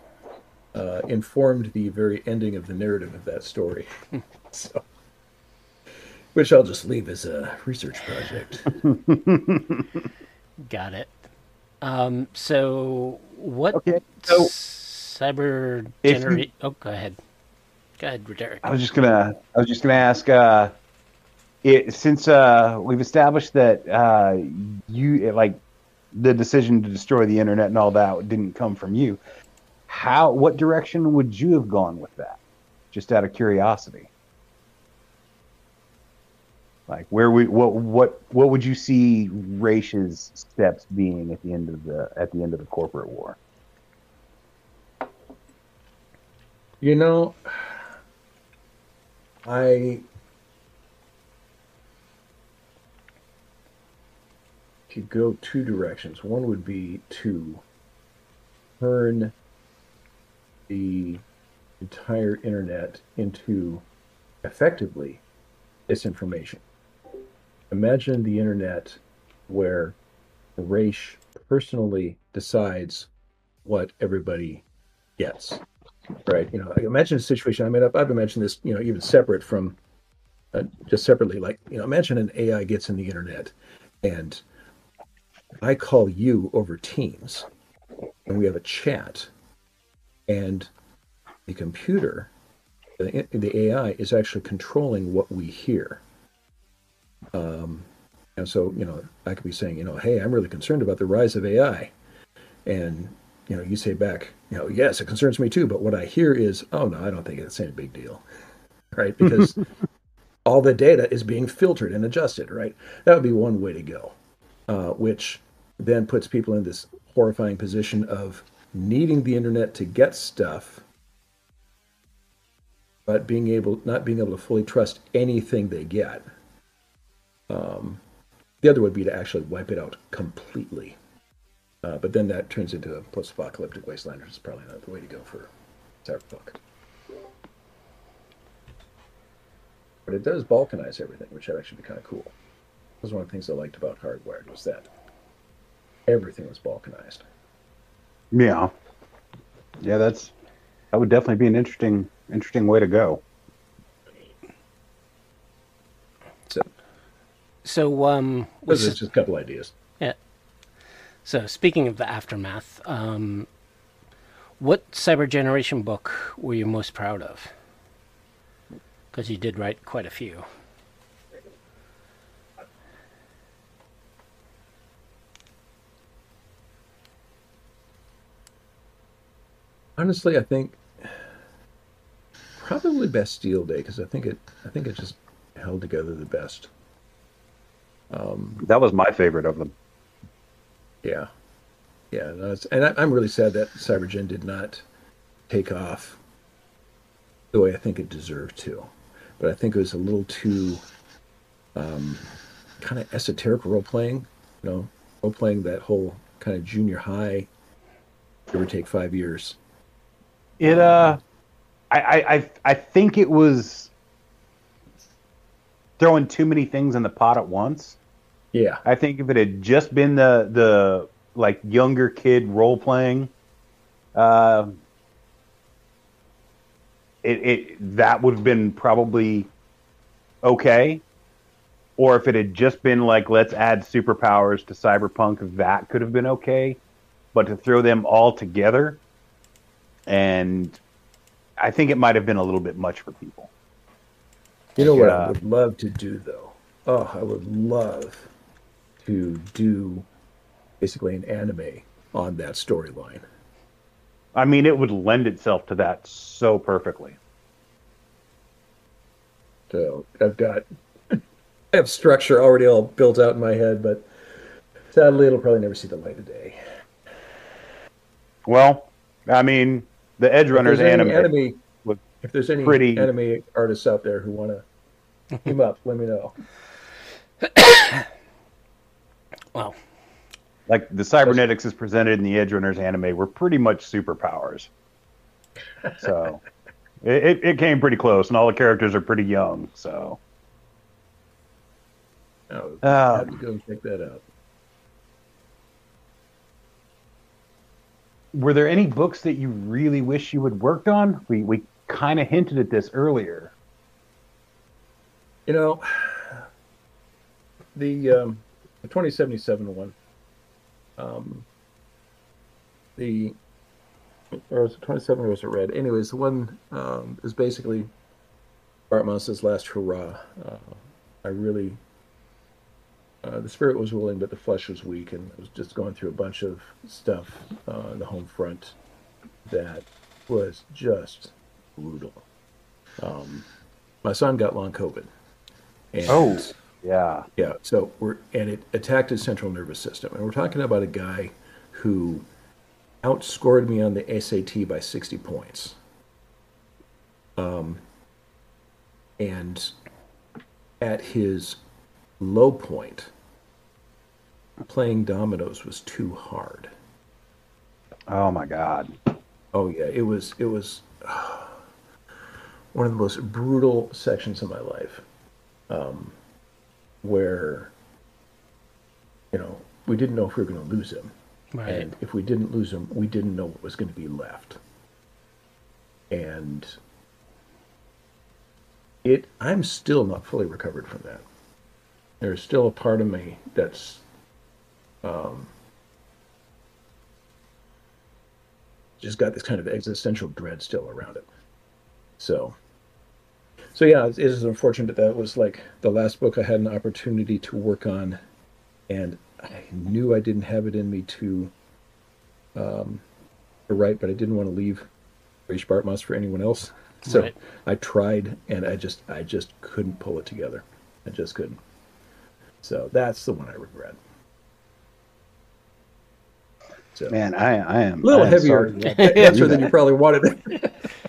uh, informed the very ending of the narrative of that story. so, which I'll just leave as a research project.
Got it. Um, so what
Okay, so
cyber
if you-
generate? Oh, go ahead. Go ahead, Derek.
I was just gonna I was just gonna ask uh it since uh we've established that uh you like the decision to destroy the internet and all that didn't come from you. How what direction would you have gone with that? Just out of curiosity. Like where we what what what would you see Rache's steps being at the end of the at the end of the corporate war?
You know, I could go two directions. One would be to turn the entire internet into effectively disinformation. Imagine the internet where Rache personally decides what everybody gets right? You know, imagine a situation. I mean, I've, I've imagined this, you know, even separate from, uh, just separately. Like, you know, imagine an AI gets in the internet, and I call you over Teams, and we have a chat, and the computer, the, the AI is actually controlling what we hear. Um, and so, you know, I could be saying, you know, hey, I'm really concerned about the rise of AI, and you know, you say back, you know, yes, it concerns me too, but what I hear is, oh no, I don't think it's any big deal, right? Because all the data is being filtered and adjusted, right? That would be one way to go, uh, which then puts people in this horrifying position of needing the internet to get stuff, but being able, not being able to fully trust anything they get. Um, the other would be to actually wipe it out completely. Uh, but then that turns into a post-apocalyptic wasteland, which is probably not the way to go for cyberpunk. But it does balkanize everything, which would actually be kind of cool. That was one of the things I liked about Hardwired was that everything was balkanized.
Yeah. Yeah, that's that would definitely be an interesting interesting way to go.
So,
um, we
those are just a couple ideas.
yeah. So, speaking of the aftermath, um, what cyber generation book were you most proud of? Because you did write quite a few.
Honestly, I think probably Bastille Day because I think it I think it just held together the best. Um,
That was my favorite of them.
Yeah, yeah, no, and I, I'm really sad that CyberGen did not take off the way I think it deserved to. But I think it was a little too um, kind of esoteric role playing. You know, role playing that whole kind of junior high, give or take five years.
It uh, I I I, I think it was throwing too many things in the pot at once.
Yeah,
I think if it had just been the the like younger kid role playing, uh, it it that would have been probably okay. Or if it had just been like let's add superpowers to Cyberpunk, that could have been okay. But to throw them all together, and I think it might have been a little bit much for people.
you know what I would love to do though. Oh, I would love to do basically an anime on that storyline.
I mean, it would lend itself to that so perfectly.
So I've got I have structure already all built out in my head, but sadly it'll probably never see the light of day.
Well, I mean, the Edge Runners anime.
anime- if there's any
pretty-
anime artists out there who want to team up, let me know.
Well,
like the cybernetics is presented in the Edge Runners anime were pretty much superpowers. So it, it, it came pretty close, and all the characters are pretty young. So
I'll
Uh,
have to go and check that out.
were there any books that you really wish you had worked on? We we kind of hinted at this earlier.
You know, the, um, the 2077 one, um, the, or was it 27 or was it red? Anyways, the one um, is basically Bart last hurrah. Uh, I really, uh, the spirit was willing, but the flesh was weak, and I was just going through a bunch of stuff uh, on the home front that was just brutal. Um, my son got long COVID. And
Oh, yeah.
yeah, so we're and it attacked his central nervous system, and we're talking about a guy who outscored me on the SAT by sixty points. Um, and at his low point, playing dominoes was too hard.
Oh my God.
Oh yeah, it was it was one of the most brutal sections of my life, um, where you know we didn't know if we were going to lose him,
Right.
and if we didn't lose him, we didn't know what was going to be left. And it, I'm still not fully recovered from that. There's still a part of me that's um, just got this kind of existential dread still around it. So, so yeah, it is unfortunate that was like the last book I had an opportunity to work on, and I knew I didn't have it in me to, um, to write, but I didn't want to leave Rache Bartmoss for anyone else. So
Right.
I tried, and I just, I just couldn't pull it together. I just couldn't. So that's the one I regret. So
Man, I I am
a little
I am
heavier
sorry you had to do
answer than you probably wanted.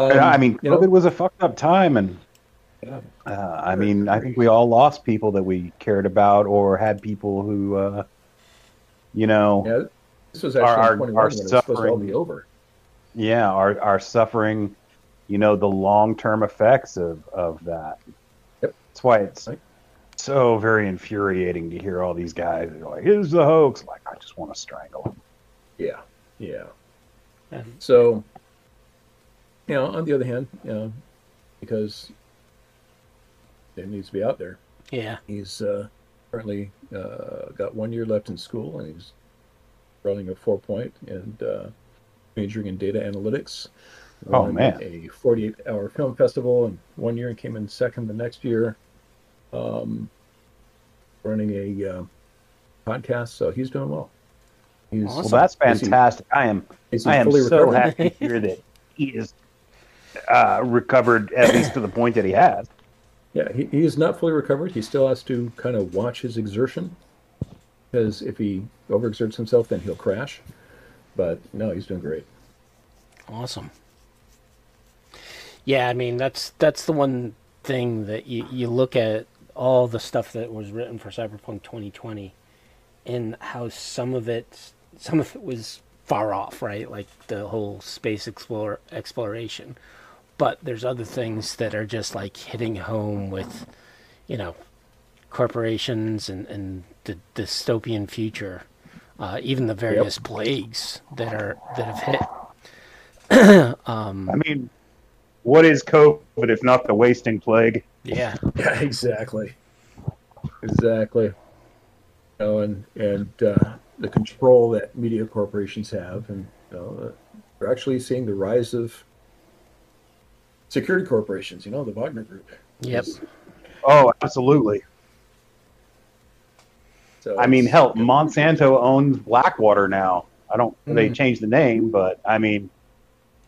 Um,
I mean,
you know,
COVID was a fucked up time, and
yeah.
uh, I mean, I think we all lost people that we cared about, or had people who, uh, you know,
Yeah, this was
Our-
actually
our-
21
our
when it was supposed to all
suffering-
be over.
yeah, our are suffering, you know, the long term effects of of that.
Yep.
That's why it's
Right.
so very infuriating to hear all these guys are like, "Here's the hoax." Like, I just want to strangle them.
Yeah, yeah.
And-
So, you know, on the other hand, you know, because it needs to be out there.
yeah.
He's uh, currently uh, got one year left in school, and he's running a four point and uh, majoring in data analytics.
Oh, man.
A 48 hour film festival, and one year and came in second the next year. Um, running a uh, podcast, so he's doing well. He's,
Well, that's
Is he-
fantastic. I am I am so happy to hear that he is uh, recovered at least to the point that he has.
Yeah, he, he is not fully recovered. He still has to kind of watch his exertion because if he overexerts himself, then he'll crash. But no, he's doing great.
Awesome. Yeah, I mean that's that's the one thing that you you look at all the stuff that was written for Cyberpunk 2020 and how some of it some of it was far off, right? Like the whole space explore exploration. But there's other things that are just like hitting home with you know corporations and and the dystopian future. Uh, even the various plagues that are that have hit
I mean, what is COVID if not the wasting plague?
Yeah,
Yeah, exactly. Exactly. You know, and and uh, the control that media corporations have, and you know, uh, we're actually seeing the rise of security corporations. You know, the Wagner Group.
Yep.
Oh, absolutely.
So
I mean,
it's-
hell, Monsanto owns Blackwater now. I don't. They
Mhm.
changed the name, but I mean,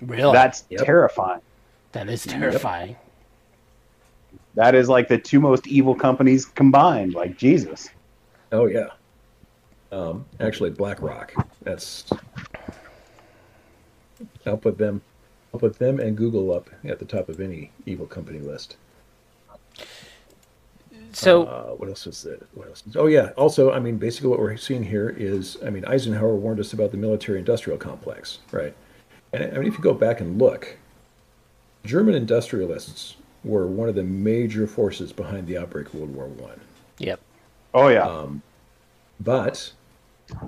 really.
that's
Yep.
terrifying.
that is terrifying.
That is like the two most evil companies combined. Like Jesus.
Oh yeah. Um, actually, BlackRock. That's. I'll put them. I'll put them and Google up at the top of any evil company list.
So
uh, what else is it? What else? Is, oh yeah. Also, I mean, basically, what we're seeing here is, I mean, Eisenhower warned us about the military-industrial complex, right? And I mean, if you go back and look, German industrialists were one of the major forces behind the outbreak of World War One.
yep.
Oh yeah.
Um, but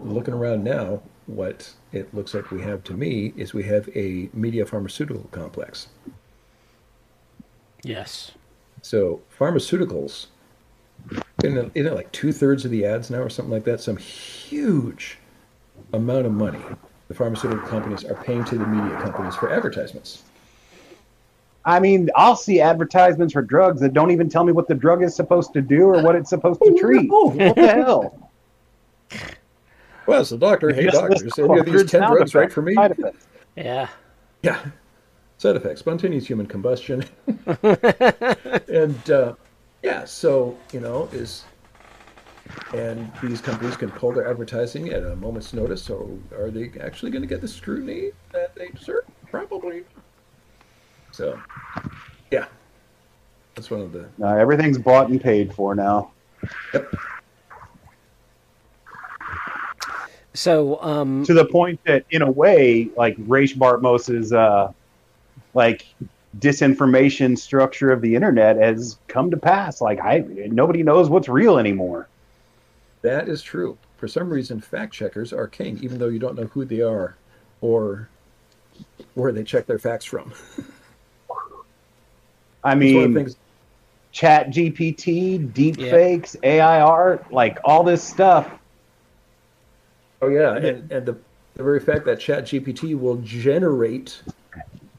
looking around now, what it looks like we have to me is we have a media pharmaceutical complex.
Yes.
So pharmaceuticals, in, in like two thirds of the ads now or something like that, some huge amount of money the pharmaceutical companies are paying to the media companies for advertisements.
I mean, I'll see advertisements for drugs that don't even tell me what the drug is supposed to do or what it's supposed to treat. Oh, what the hell?
Well, as a doctor, hey
Just
doctors,
list
any of these ten
sound
drugs right for me?
side.
Yeah.
Yeah. Side effects, spontaneous human combustion. and uh, yeah, so, you know, is and these companies can pull their advertising at a moment's notice. So are they actually going to get the scrutiny that they deserve? Probably. So, yeah. That's one of the
No, everything's bought and paid for now.
So, um,
To the point that, in a way, like Rache Bartmoss's uh, like disinformation structure of the internet has come to pass. Like I, nobody knows what's real anymore.
That is true. For some reason, fact checkers are king, even though you don't know who they are or where they check their facts from.
I
It's one of
mean,
things.
Chat GPT, deep
Yeah.
fakes, AI art, like all this stuff.
Oh yeah, and, and the, the very fact that Chat GPT will generate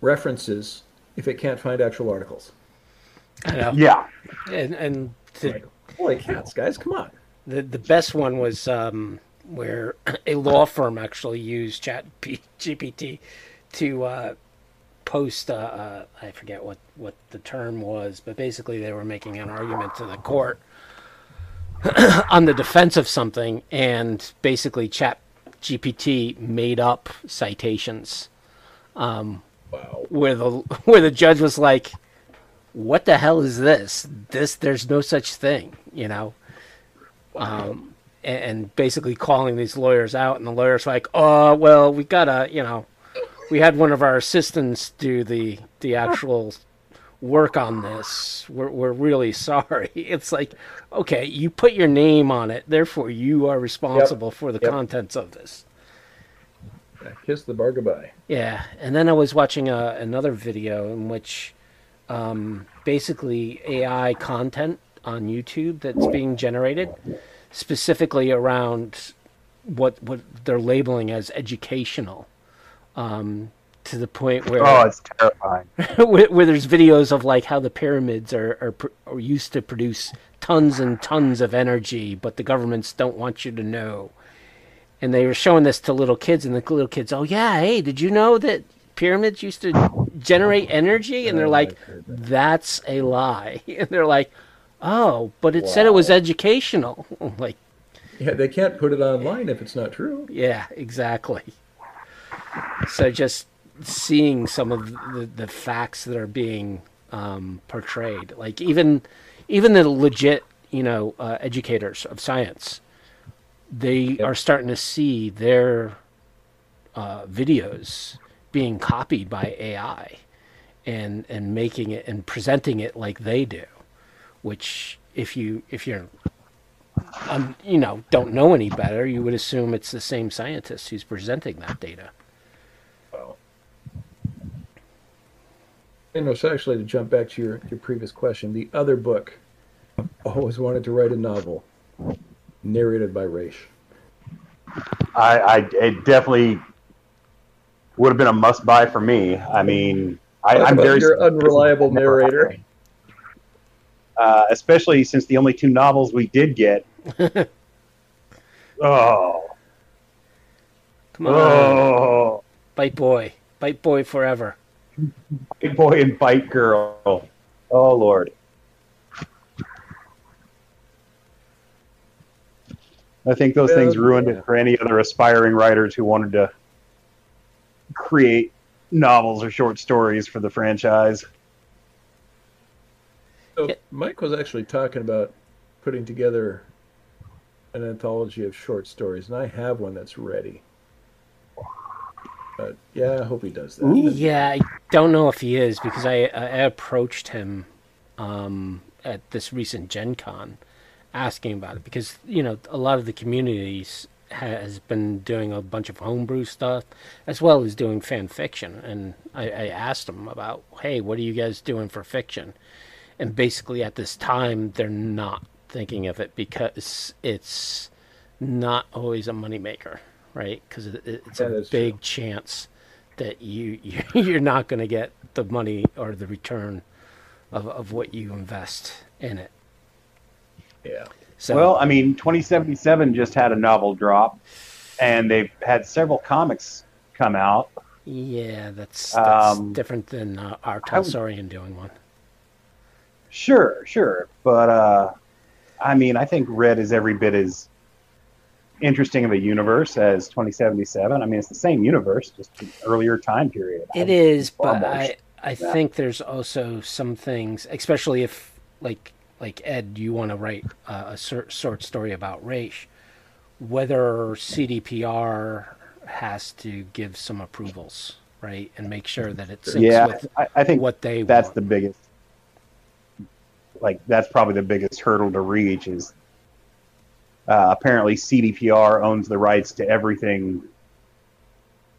references if it can't find actual articles.
I know.
Yeah.
And, and to,
Like, holy cats, guys, come on.
the the best one was um, where a law firm actually used Chat P- GPT to uh, post. Uh, uh, I forget what what the term was, but basically they were making an argument to the court on the defense of something, and basically Chat GPT made up citations
Wow.
where the where the judge was like, "What the hell is this? This there's no such thing," you know. Um, and, and basically calling these lawyers out, and the lawyers like, "Oh, well, we gotta, you know, we had one of our assistants do the the actual work on this. We're we're really sorry." It's like, okay, you put your name on it, therefore you are responsible for the
Yep.
contents of this.
Kiss the bar goodbye.
Yeah, and then I was watching a, another video in which um, basically AI content on YouTube that's being generated, specifically around what what they're labeling as educational, um, to the point where
Oh, it's terrifying.
where, where there's videos of like how the pyramids are, are pr- are used to produce tons and tons of energy, but the governments don't want you to know. And they were showing this to little kids, and the little kids, oh yeah, hey, did you know that pyramids used to generate energy? And they're like, that's a lie. And they're like, oh, but it said it was educational. Like,
Yeah, they can't put it online if it's not true.
yeah, exactly. So just seeing some of the, the facts that are being um, portrayed, like even even the legit, you know, uh, educators of science, they are starting to see their uh, videos being copied by AI, and and making it and presenting it like they do, which if you if you're um, you know, don't know any better, you would assume it's the same scientist who's presenting that data.
Wow. You know, so actually, to jump back to your, your previous question, the other book, I've always wanted to write a novel narrated by Rache.
I, I it definitely would have been a must buy for me. I mean, I, I'm
about
very
your unreliable narrator.
uh, especially since the only two novels we did get. oh,
Come on,
oh,
Bite Boy, Bite Boy forever.
Big Boy and Bite Girl. Oh Lord. I think those oh,
Yeah,
things ruined
yeah.
it for any other aspiring writers who wanted to create novels or short stories for the franchise.
So Mike was actually talking about putting together an anthology of short stories, and I have one that's ready. But yeah, I hope he does that.
Yeah, I don't know if he is because I, I approached him um, at this recent Gen Con asking about it because, you know, a lot of the communities has been doing a bunch of homebrew stuff as well as doing fan fiction. And I, I asked him about, hey, what are you guys doing for fiction? And basically, at this time, they're not thinking of it because it's not always a moneymaker, right? Because it, it's
Yeah,
a big
true.
chance that you, you you're not going to get the money or the return of, of what you invest in it.
Yeah.
So
Well, I mean, 2077 just had a novel drop, and they've had several comics come out.
yeah, that's that's
Um,
different than uh, our
I would-
Talsorian doing one.
Sure, sure, but uh, I mean, I think Red is every bit as interesting of a universe as 2077. I mean, it's the same universe, just an earlier time period.
It
I-
is, but I I
yeah.
think there's also some things, especially if like like Ed, you want to write uh, a short story about Rache, whether CDPR has to give some approvals, right, and make sure that it syncs
Yeah,
with
I, I think
what they
that's
want.
the biggest. Like that's probably the biggest hurdle to reach is. Uh, apparently, CDPR owns the rights to everything.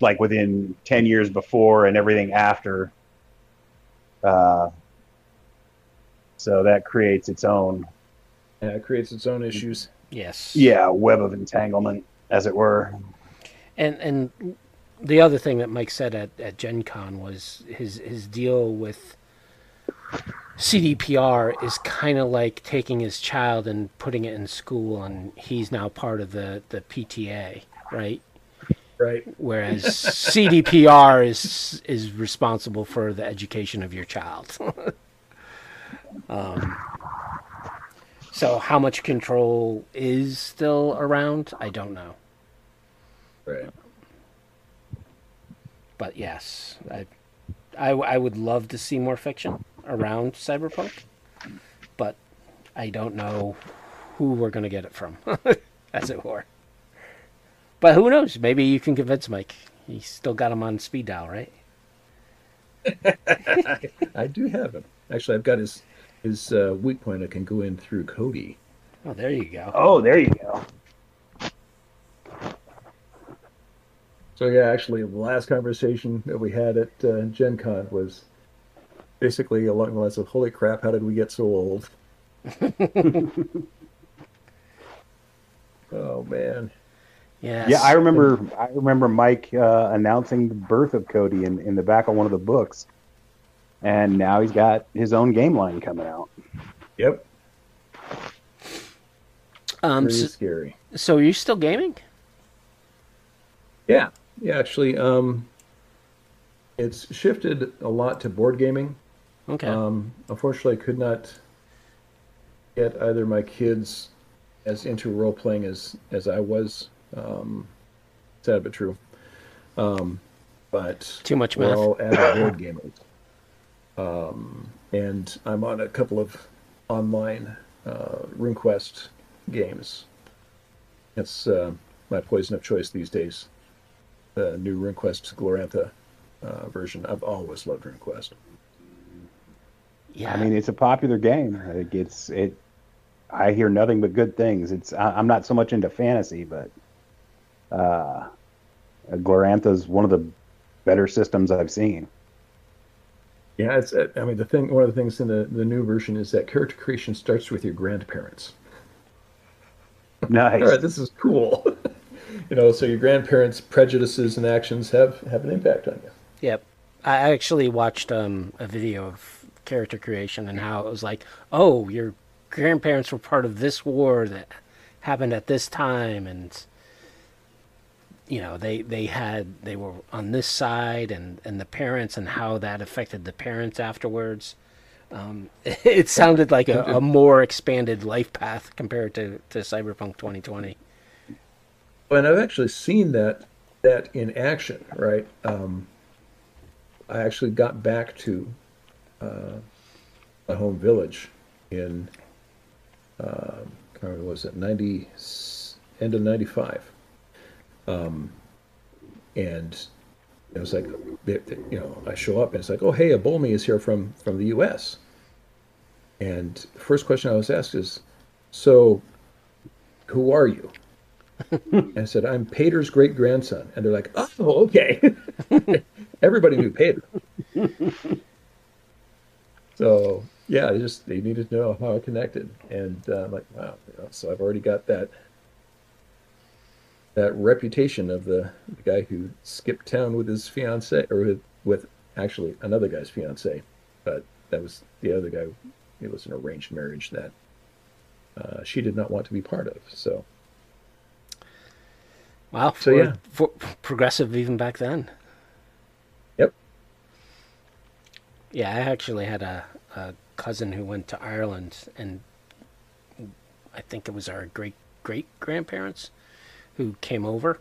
Like within ten years before and everything after. Uh, so that creates its own,
Yeah, it creates its own issues.
yes.
yeah, web of entanglement, as it were.
And and the other thing that Mike said at, at Gen Con was his his deal with CDPR is kind of like taking his child and putting it in school and he's now part of the, the PTA, right?
Right.
Whereas CDPR is is responsible for the education of your child. um, so how much control is still around? I don't know.
Right.
but yes, I, I, I would love to see more fiction around Cyberpunk, but I don't know who we're going to get it from, as it were. But who knows? Maybe you can convince Mike. He's still got him on speed dial, right?
I do have him. Actually, I've got his his uh, weak point. I can go in through Cody.
Oh, there you go.
Oh, there you go.
So yeah, actually, the last conversation that we had at uh, Gen Con was basically along the lines of, "Holy crap! How did we get so old?" oh man,
Yes.
Yeah, I remember. I remember Mike uh, announcing the birth of Cody in, in the back of one of the books, and now he's got his own game line coming out.
yep,
Um,
pretty
so,
scary.
so are you still gaming?
Yeah, yeah. Actually, um, it's shifted a lot to board gaming.
Okay.
Um, unfortunately, I could not get either my kids as into role playing as as I was. Um, sad but true. Um, but
Too much math.
all avid board gamers. Um, and I'm on a couple of online uh, RuneQuest games. It's uh, my poison of choice these days. The new RuneQuest Glorantha uh, version. I've always loved RuneQuest.
Yeah.
I mean, it's a popular game. It gets it. I hear nothing but good things. It's. I, I'm not so much into fantasy, but uh, Glorantha's one of the better systems I've seen.
Yeah, it's. uh, I mean, the thing. One of the things in the the new version is that character creation starts with your grandparents.
Nice.
All right, this is cool. you know, so your grandparents' prejudices and actions have have an impact on you.
Yep. I actually watched um, a video of character creation and how it was like, oh, your grandparents were part of this war that happened at this time, and you know they they had they were on this side, and and the parents and how that affected the parents afterwards. Um, it sounded like a, a more expanded life path compared to, to Cyberpunk 2020.
And I've actually seen that that in action. Right. Um, I actually got back to uh, my home village in. What was it ninety end of ninety five. Um, and it was like, you know, I show up and it's like, oh, hey, a Bolme is here from from the U.S. And the first question I was asked is, so, who are you? and I said, I'm Pater's great grandson. And they're like, oh, okay. Everybody knew Pater. So, yeah, they just they needed to know how I connected. And uh, I'm like, wow. You know, so I've already got that that reputation of the, the guy who skipped town with his fiance or with, with actually another guy's fiance. But that was the other guy. It was an arranged marriage that uh, she did not want to be part of. So,
wow,
so yeah,
for progressive even back then.
Yep.
Yeah, I actually had a, a cousin who went to Ireland, and I think it was our great great grandparents who came over.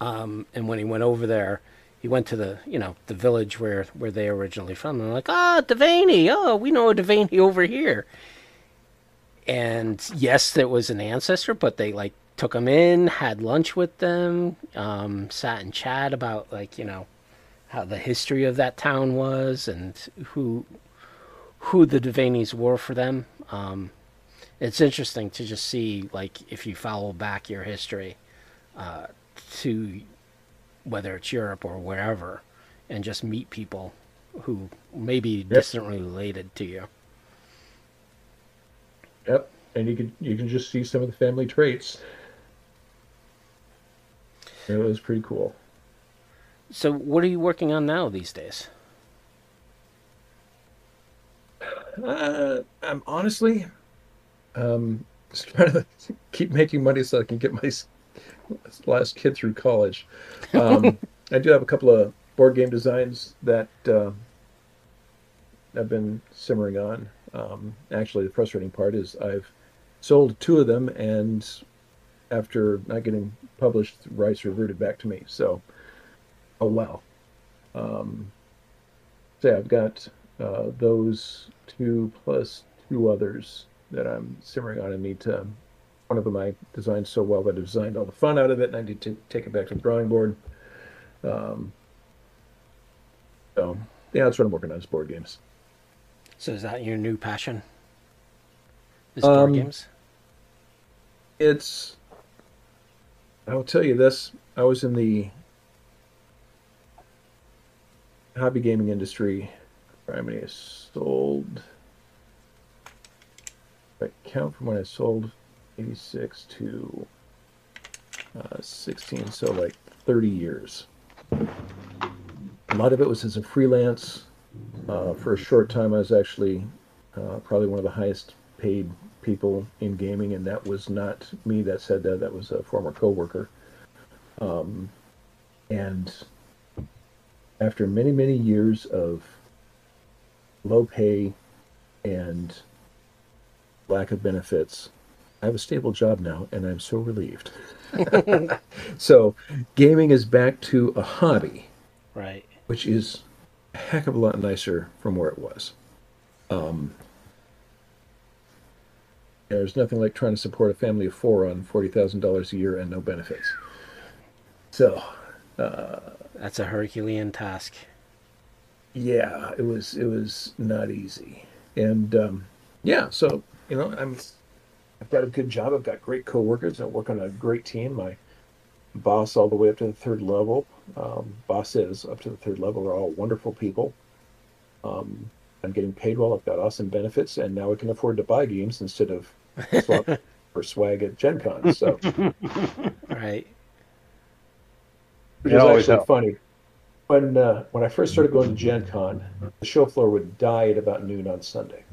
Um, and when he went over there, he went to the you know the village where where they originally from. And like, ah, oh, Devaney, oh, we know a Devaney over here and yes, there was an ancestor, but they like took him in, had lunch with them, um, sat and chat about like you know how the history of that town was and who who the Devaneys were for them. Um, it's interesting to just see like if you follow back your history uh, to whether it's Europe or wherever, and just meet people who may be yep. distantly related to you.
Yep, and you can you can just see some of the family traits. It was pretty cool.
So, what are you working on now these days?
Uh, I'm honestly, um, just trying to keep making money so I can get my last kid through college. Um, I do have a couple of board game designs that uh, I've been simmering on. Um, actually, the frustrating part is I've sold two of them, and after not getting published, rights reverted back to me. So, oh wow. Um, so yeah, I've got uh, those two plus two others that I'm simmering on and need to. One of them I designed so well that I designed all the fun out of it, and I need to take it back to the drawing board. Um, so yeah, that's what I'm working on is board games.
So is that your new passion? Is board um, games?
It's. I will tell you this: I was in the hobby gaming industry. I mean, I sold. I count from when I sold, eighty-six to uh, sixteen, so like thirty years. A lot of it was as a freelance uh, for a short time, I was actually uh, probably one of the highest paid people in gaming, and that was not me that said that. That was a former coworker. Um, and after many, many years of low pay and lack of benefits, I have a stable job now, and I'm so relieved. so, gaming is back to a hobby,
right?
Which is a heck of a lot nicer from where it was. Um, there's nothing like trying to support a family of four on forty thousand dollars a year and no benefits. So, uh,
that's a Herculean task.
Yeah, it was. It was not easy, and um, yeah. So you know, I'm. I've got a good job. I've got great coworkers. I work on a great team. My boss all the way up to the third level. Um, bosses up to the third level are all wonderful people. Um, I'm getting paid well. I've got awesome benefits, and now I can afford to buy games instead of swap for swag at Gen Con. So,
right.
Which is actually funny. When uh, when I first started going to Gen Con, the show floor would die at about noon on Sunday.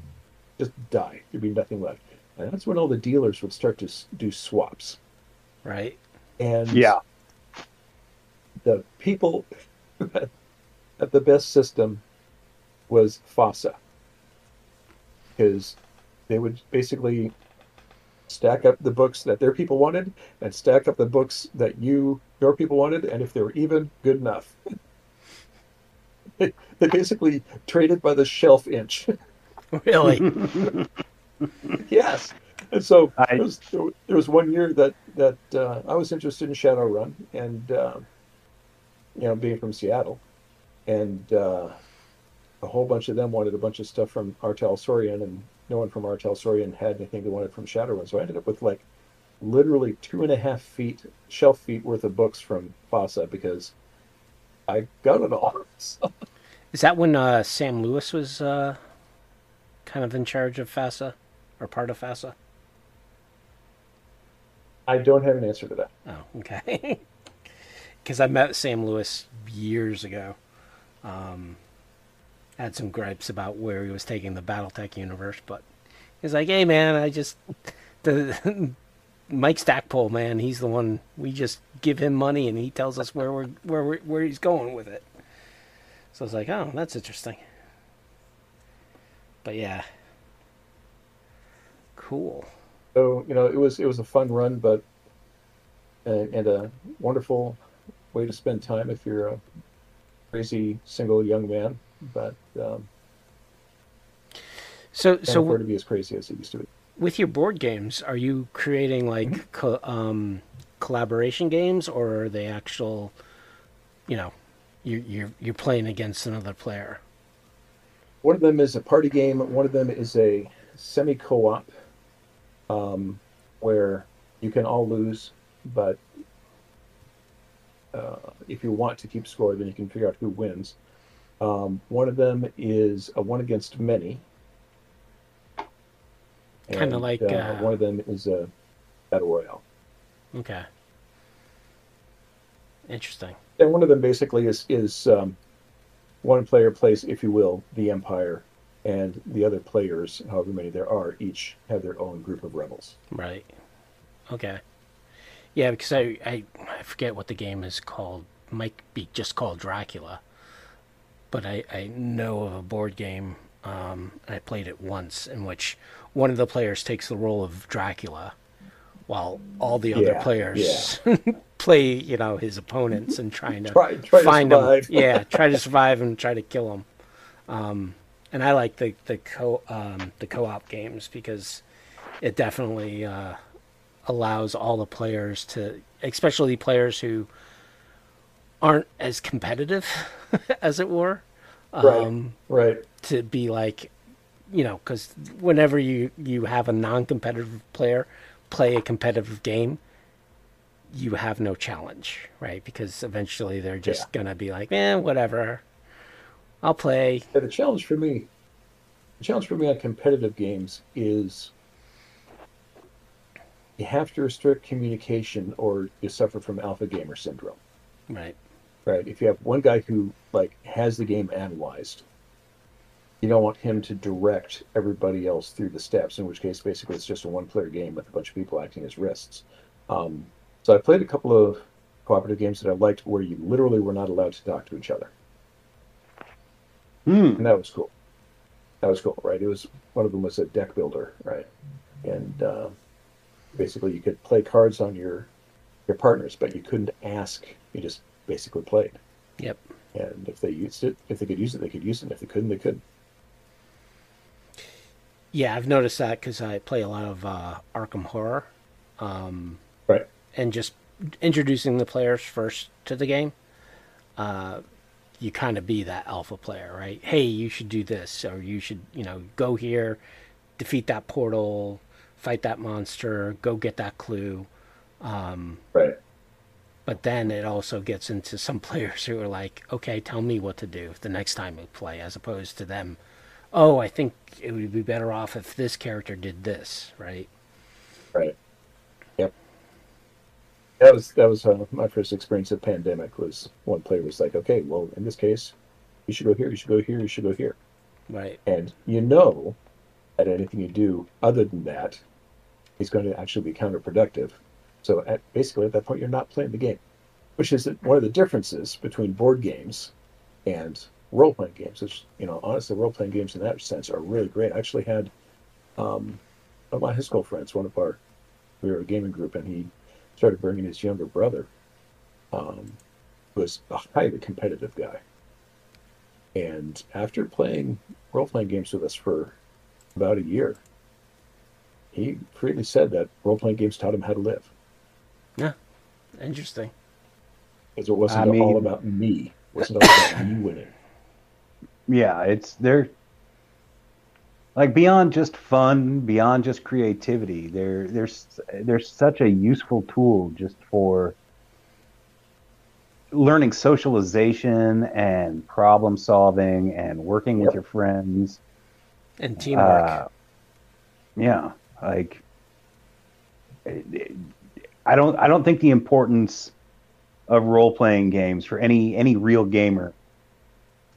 Just die. There'd be nothing left. And that's when all the dealers would start to do swaps.
Right.
And
yeah,
the people at the best system was FASA because they would basically stack up the books that their people wanted and stack up the books that you your people wanted and if they were even good enough. They, they basically traded by the shelf inch.
Really?
Yes. And so I, there, was, there was one year that that uh, I was interested in Shadowrun, and uh, you know, being from Seattle, and uh, a whole bunch of them wanted a bunch of stuff from R. Talsorian, and no one from R. Talsorian had anything they wanted from Shadowrun. So I ended up with like literally two and a half feet shelf feet worth of books from FASA because I got it all. So,
Is that when uh, Sam Lewis was uh, kind of in charge of FASA or part of FASA?
I don't have an answer to that.
Oh, okay. Because I met Sam Lewis years ago. Um, had some gripes about where he was taking the BattleTech universe, but he's like, "Hey, man, I just the Mike Stackpole, man, he's the one. We just give him money, and he tells us where we're where we're, where he's going with it." So I was like, "Oh, that's interesting." But yeah, cool.
So you know, it was it was a fun run, but and, and a wonderful way to spend time if you're a crazy single young man. But um,
So so
to be as crazy as it used to be.
With your board games, are you creating like co- um, collaboration games, or are they actual? You know, you you're you're playing against another player.
One of them is a party game. One of them is a semi co-op, um, where you can all lose, but uh, if you want to keep score, then you can figure out who wins. Um, one of them is a one against many.
Kinda like,
uh,
uh,
one of them is a battle royale,
Okay. Interesting.
and one of them basically is is um, one player plays, if you will, the empire, and the other players, however many there are, each have their own group of rebels.
Right. Okay. Yeah, because I, I I forget what the game is called. Might be just called Dracula. But I, I know of a board game, um, and I played it once, in which one of the players takes the role of Dracula, while all the other
Yeah,
players play, you know, his opponents and trying to
Try- try
find them.
survive.
yeah, try to survive and try to kill them. Um, and I like the the co um, the co-op games because it definitely uh, allows all the players to, especially players who aren't as competitive, as it were, um,
Right.
to be like, you know, because whenever you you have a non-competitive player play a competitive game, you have no challenge, right? Because eventually they're just
Yeah.
gonna be like, eh, whatever, I'll play.
Yeah, the challenge for me, the challenge for me on competitive games is you have to restrict communication or you suffer from alpha gamer syndrome.
Right.
Right. If you have one guy who like has the game analyzed, you don't want him to direct everybody else through the steps. In which case, basically, it's just a one-player game with a bunch of people acting as wrists. Um, so I played a couple of cooperative games that I liked where you literally were not allowed to talk to each other.
Hmm.
and that was cool. That was cool, right? It was one of them was a deck builder, right? And uh, basically, you could play cards on your your partners, but you couldn't ask. You just basically played,
Yep.
and if they used it, if they could use it, they could use it. If they couldn't, they couldn't.
Yeah, I've noticed that because I play a lot of uh, Arkham Horror, um,
Right.
and just introducing the players first to the game. Uh, you kind of be that alpha player, right? Hey, you should do this, or you should, you know, go here, defeat that portal, fight that monster, go get that clue. Um,
Right.
but then it also gets into some players who are like, okay, tell me what to do the next time we play, as opposed to them, oh, I think it would be better off if this character did this, right?
Right. Yep. That was that was uh, my first experience of pandemic. Was one player was like, okay, well, in this case, you should go here, you should go here, you should go here.
Right.
and you know that anything you do other than that is going to actually be counterproductive. So at, basically, at that point, you're not playing the game, which is one of the differences between board games and role playing games. Which you know, honestly, role playing games in that sense are really great. I actually had um, one of my high school friends, one of our we were a gaming group, and he started bringing his younger brother, um, who was a highly competitive guy. And after playing role playing games with us for about a year, he freely said that role playing games taught him how to live.
Yeah. Interesting.
Because it wasn't
I mean-
all about me. It wasn't all about me winning.
Yeah, it's they're like beyond just fun, beyond just creativity, there there's there's such a useful tool just for learning socialization and problem solving and working with your friends.
And teamwork.
Uh, yeah, like I don't I don't think the importance of role playing games for any any real gamer,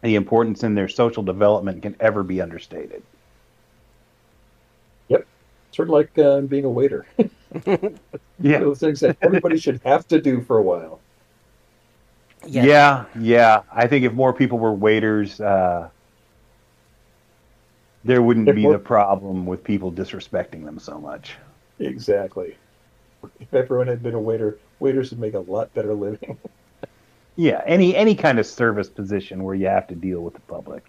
the importance in their social development can ever be understated.
Yep, sort of like uh, being a waiter.
Yeah,
Those things that everybody should have to do for a while.
yeah, yeah. I think if more people were waiters, uh, there wouldn't
If
be
more-
the problem with people disrespecting them so much.
Exactly. If everyone had been a waiter, waiters would make a lot better living.
Yeah, any any kind of service position where you have to deal with the public.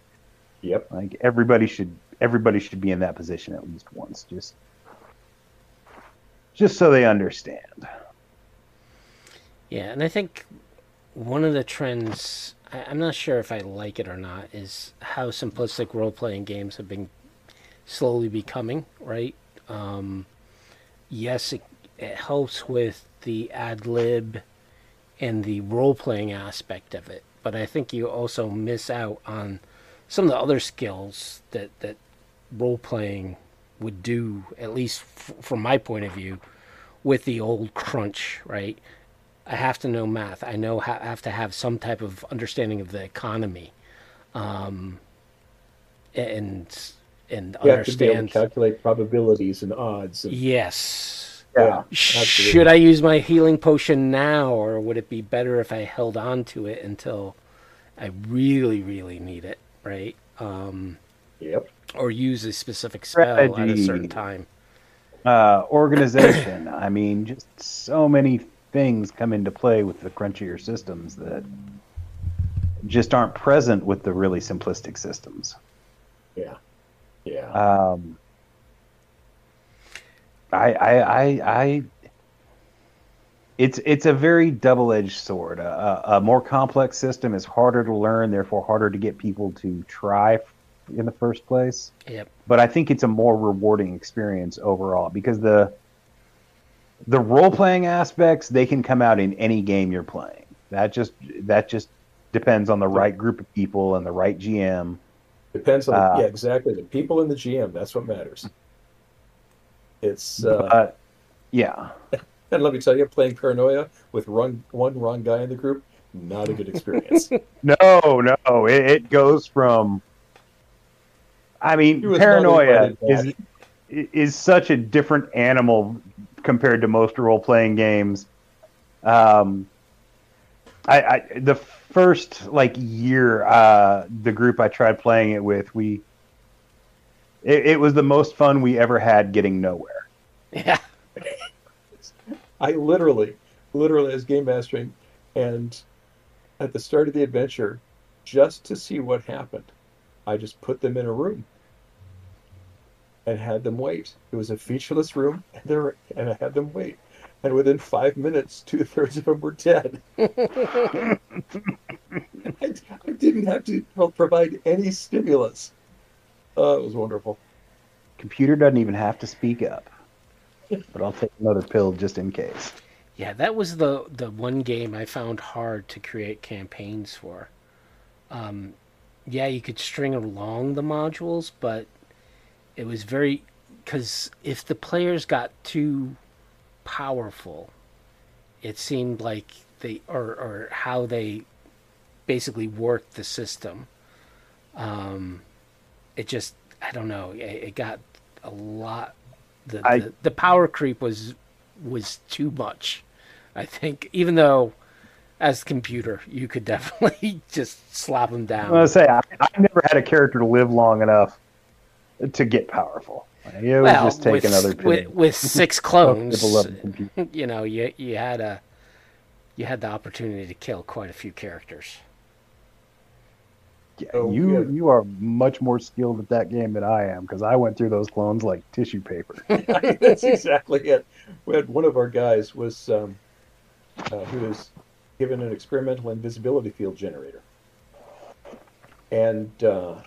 yep.
Like everybody should everybody should be in that position at least once, just just so they understand.
Yeah, and I think one of the trends, I, I'm not sure if I like it or not, is how simplistic role playing games have been slowly becoming, right? Um, yes, it, it helps with the ad lib and the role playing aspect of it, but I think you also miss out on some of the other skills that, that role playing would do, at least f- from my point of view, with the old crunch, right? I have to know math. I know ha- have to have some type of understanding of the economy, um, and and
You have to be able to
understand.
calculate probabilities and odds. And,
Yes.
Yeah.
Should I use my healing potion now, or would it be better if I held on to it until I really, really need it, right? Um,
Yep.
or use a specific spell at a certain time.
Uh, organization. I mean, just so many things come into play with the crunchier systems that just aren't present with the really simplistic systems.
Yeah. Yeah.
Um, I, I, I, I, it's it's a very double-edged sword. A, a, a more complex system is harder to learn, therefore harder to get people to try in the first place.
Yep.
But I think it's a more rewarding experience overall because the the role-playing aspects they can come out in any game you're playing. That just that just depends on the right group of people and the right GM.
Depends on
uh,
yeah, exactly. The people in the GM. That's what matters. It's uh,
Uh, yeah.
and let me tell you, playing paranoia with wrong, one wrong guy in the group, not a good experience.
No, no, it, it goes from. I mean, paranoia is is such a different animal compared to most role playing games. Um, I, I the first like year, uh, the group I tried playing it with, we. It, it was the most fun we ever had getting nowhere.
Yeah.
I literally, literally, as game mastering, and at the start of the adventure, just to see what happened, I just put them in a room and had them wait. It was a featureless room, and they were, and I had them wait. And within five minutes, two thirds of them were dead. I, I didn't have to provide any stimulus. Oh, it was wonderful.
Computer doesn't even have to speak up, but I'll take another pill just in case.
Yeah, that was the the one game I found hard to create campaigns for. Um, yeah, you could string along the modules, but it was very because if the players got too powerful, it seemed like they or or how they basically worked the system. Um, it just I don't know. It, it got a lot. The,
I-
the the power creep was was too much. I think even though as computer you could definitely just slap them down.
Gonna say I, I never had a character to live long enough to get powerful. It would
well,
just take
with,
another
with, with six clones, you know, you you had a you had the opportunity to kill quite a few characters.
Yeah,
Oh,
you
yeah.
you are much more skilled at that game than I am because I went through those clones like tissue paper.
That's exactly it. We had one of our guys was um, uh, who was given an experimental invisibility field generator, and uh,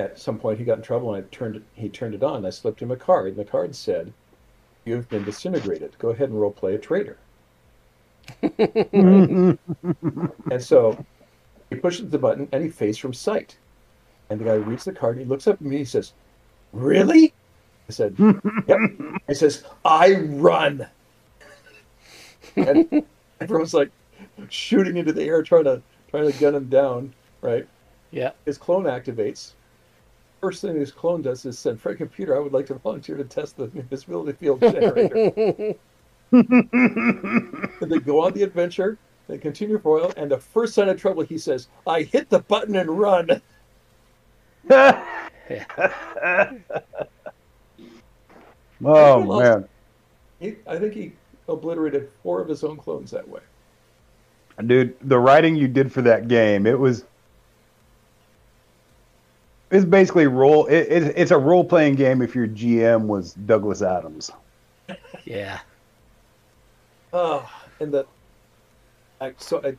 at some point he got in trouble and I turned it, he turned it on. I slipped him a card, and the card said, "You've been disintegrated. Go ahead and role play a traitor." and so he pushes the button and he fades from sight. And the guy reads the card. And he looks up at me. He says, "Really?" I said, "Yep." He says, "I run." And everyone's like shooting into the air, trying to trying to gun him down. Right?
Yeah.
His clone activates. First thing his clone does is send Friend Computer. I would like to volunteer to test the invisibility field generator. and they go on the adventure. They continue for a while, and the first sign of trouble, he says, "I hit the button and run."
oh
lost-
man,
He, I think he obliterated four of his own clones that way.
dude, the writing you did for that game, it was. It's basically role. It, it, it's a role playing game. If your GM was Douglas Adams,
Yeah.
Oh, and the I, so I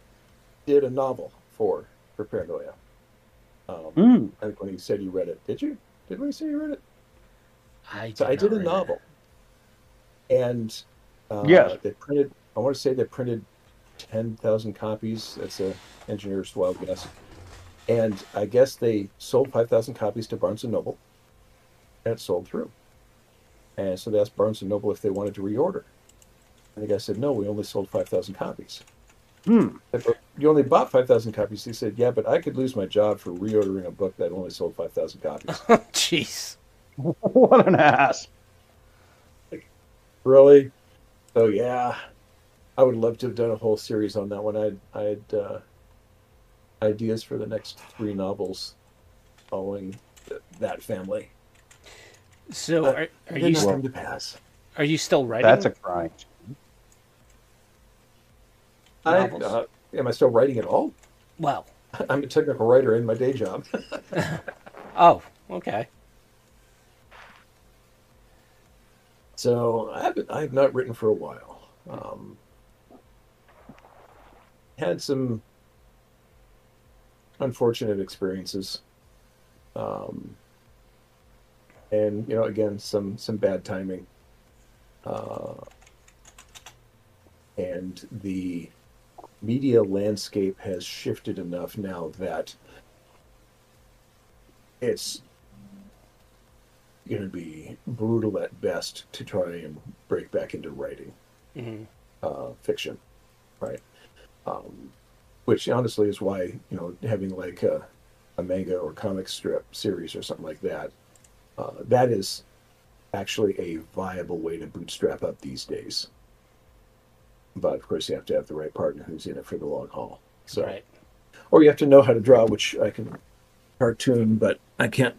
did a novel for for Paranoia. Um,
Mm.
I think when he said you read it, did you? Did we say you read it?
I
So I did a
read it.
novel, and uh,
Yes.
they printed. I want to say they printed ten thousand copies. That's a engineer's wild guess, and I guess they sold five thousand copies to Barnes and Noble, and it sold through. And so they asked Barnes and Noble if they wanted to reorder, and the guy said, "No, we only sold five thousand copies."
Hmm.
I said, "But You only bought five thousand copies. He said, "Yeah, but I could lose my job for reordering a book that only sold five thousand copies."
Jeez.
what an ass!
Really? So yeah, I would love to have done a whole series on that one. I I had uh, ideas for the next three novels following th- that family.
So
Uh,
are, are you
not
st-
come to pass.
are you still writing?
That's a crime.
I, uh, am I still writing at all?
well.
I'm a technical writer in my day job.
Oh, okay.
So I haven't, I have not written for a while. Um, had some unfortunate experiences, um, and you know, again, some some bad timing, uh, and the media landscape has shifted enough now that it's going to be brutal at best to try and break back into writing
hmm
uh, fiction, right? Um, which honestly is why you know having like a, a manga or comic strip series or something like that, uh, that is actually a viable way to bootstrap up these days. But of course, you have to have the right partner who's in it for the long haul. So,
Right.
or you have to know how to draw, which I can cartoon, but I can't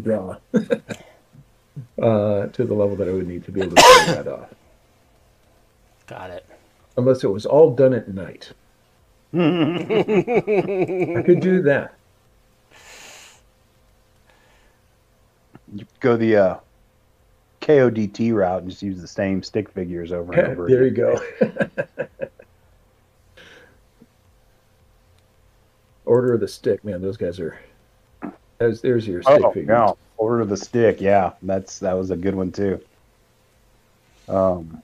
draw uh, to the level that I would need to be able to pull that off.
Got it.
Unless it was all done at night. I could do that.
You go the uh, KODT route and just use the same stick figures over and over.
there you go. Order of the Stick, man. Those guys are. There's, there's your stick
Oh
figures.
no! Order of the Stick. Yeah, that's that was a good one too. Um,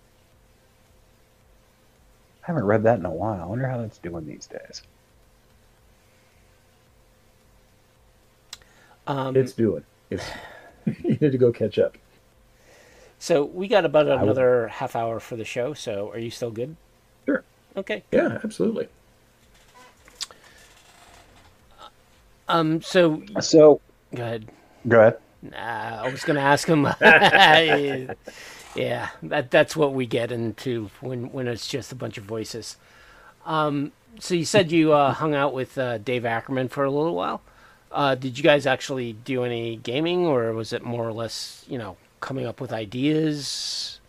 I haven't read that in a while. I wonder how that's doing these days.
Um,
It's doing. It's, you need to go catch up.
So we got about
will-
another half hour for the show. So are you still good?
Sure.
Okay.
Yeah, absolutely.
Um. So
So
go ahead.
go ahead.
Nah, I was going to ask him. yeah, that that's what we get into when when it's just a bunch of voices. Um, so you said you uh, hung out with uh, Dave Ackerman for a little while. Uh, did you guys actually do any gaming, or was it more or less, you know, coming up with ideas?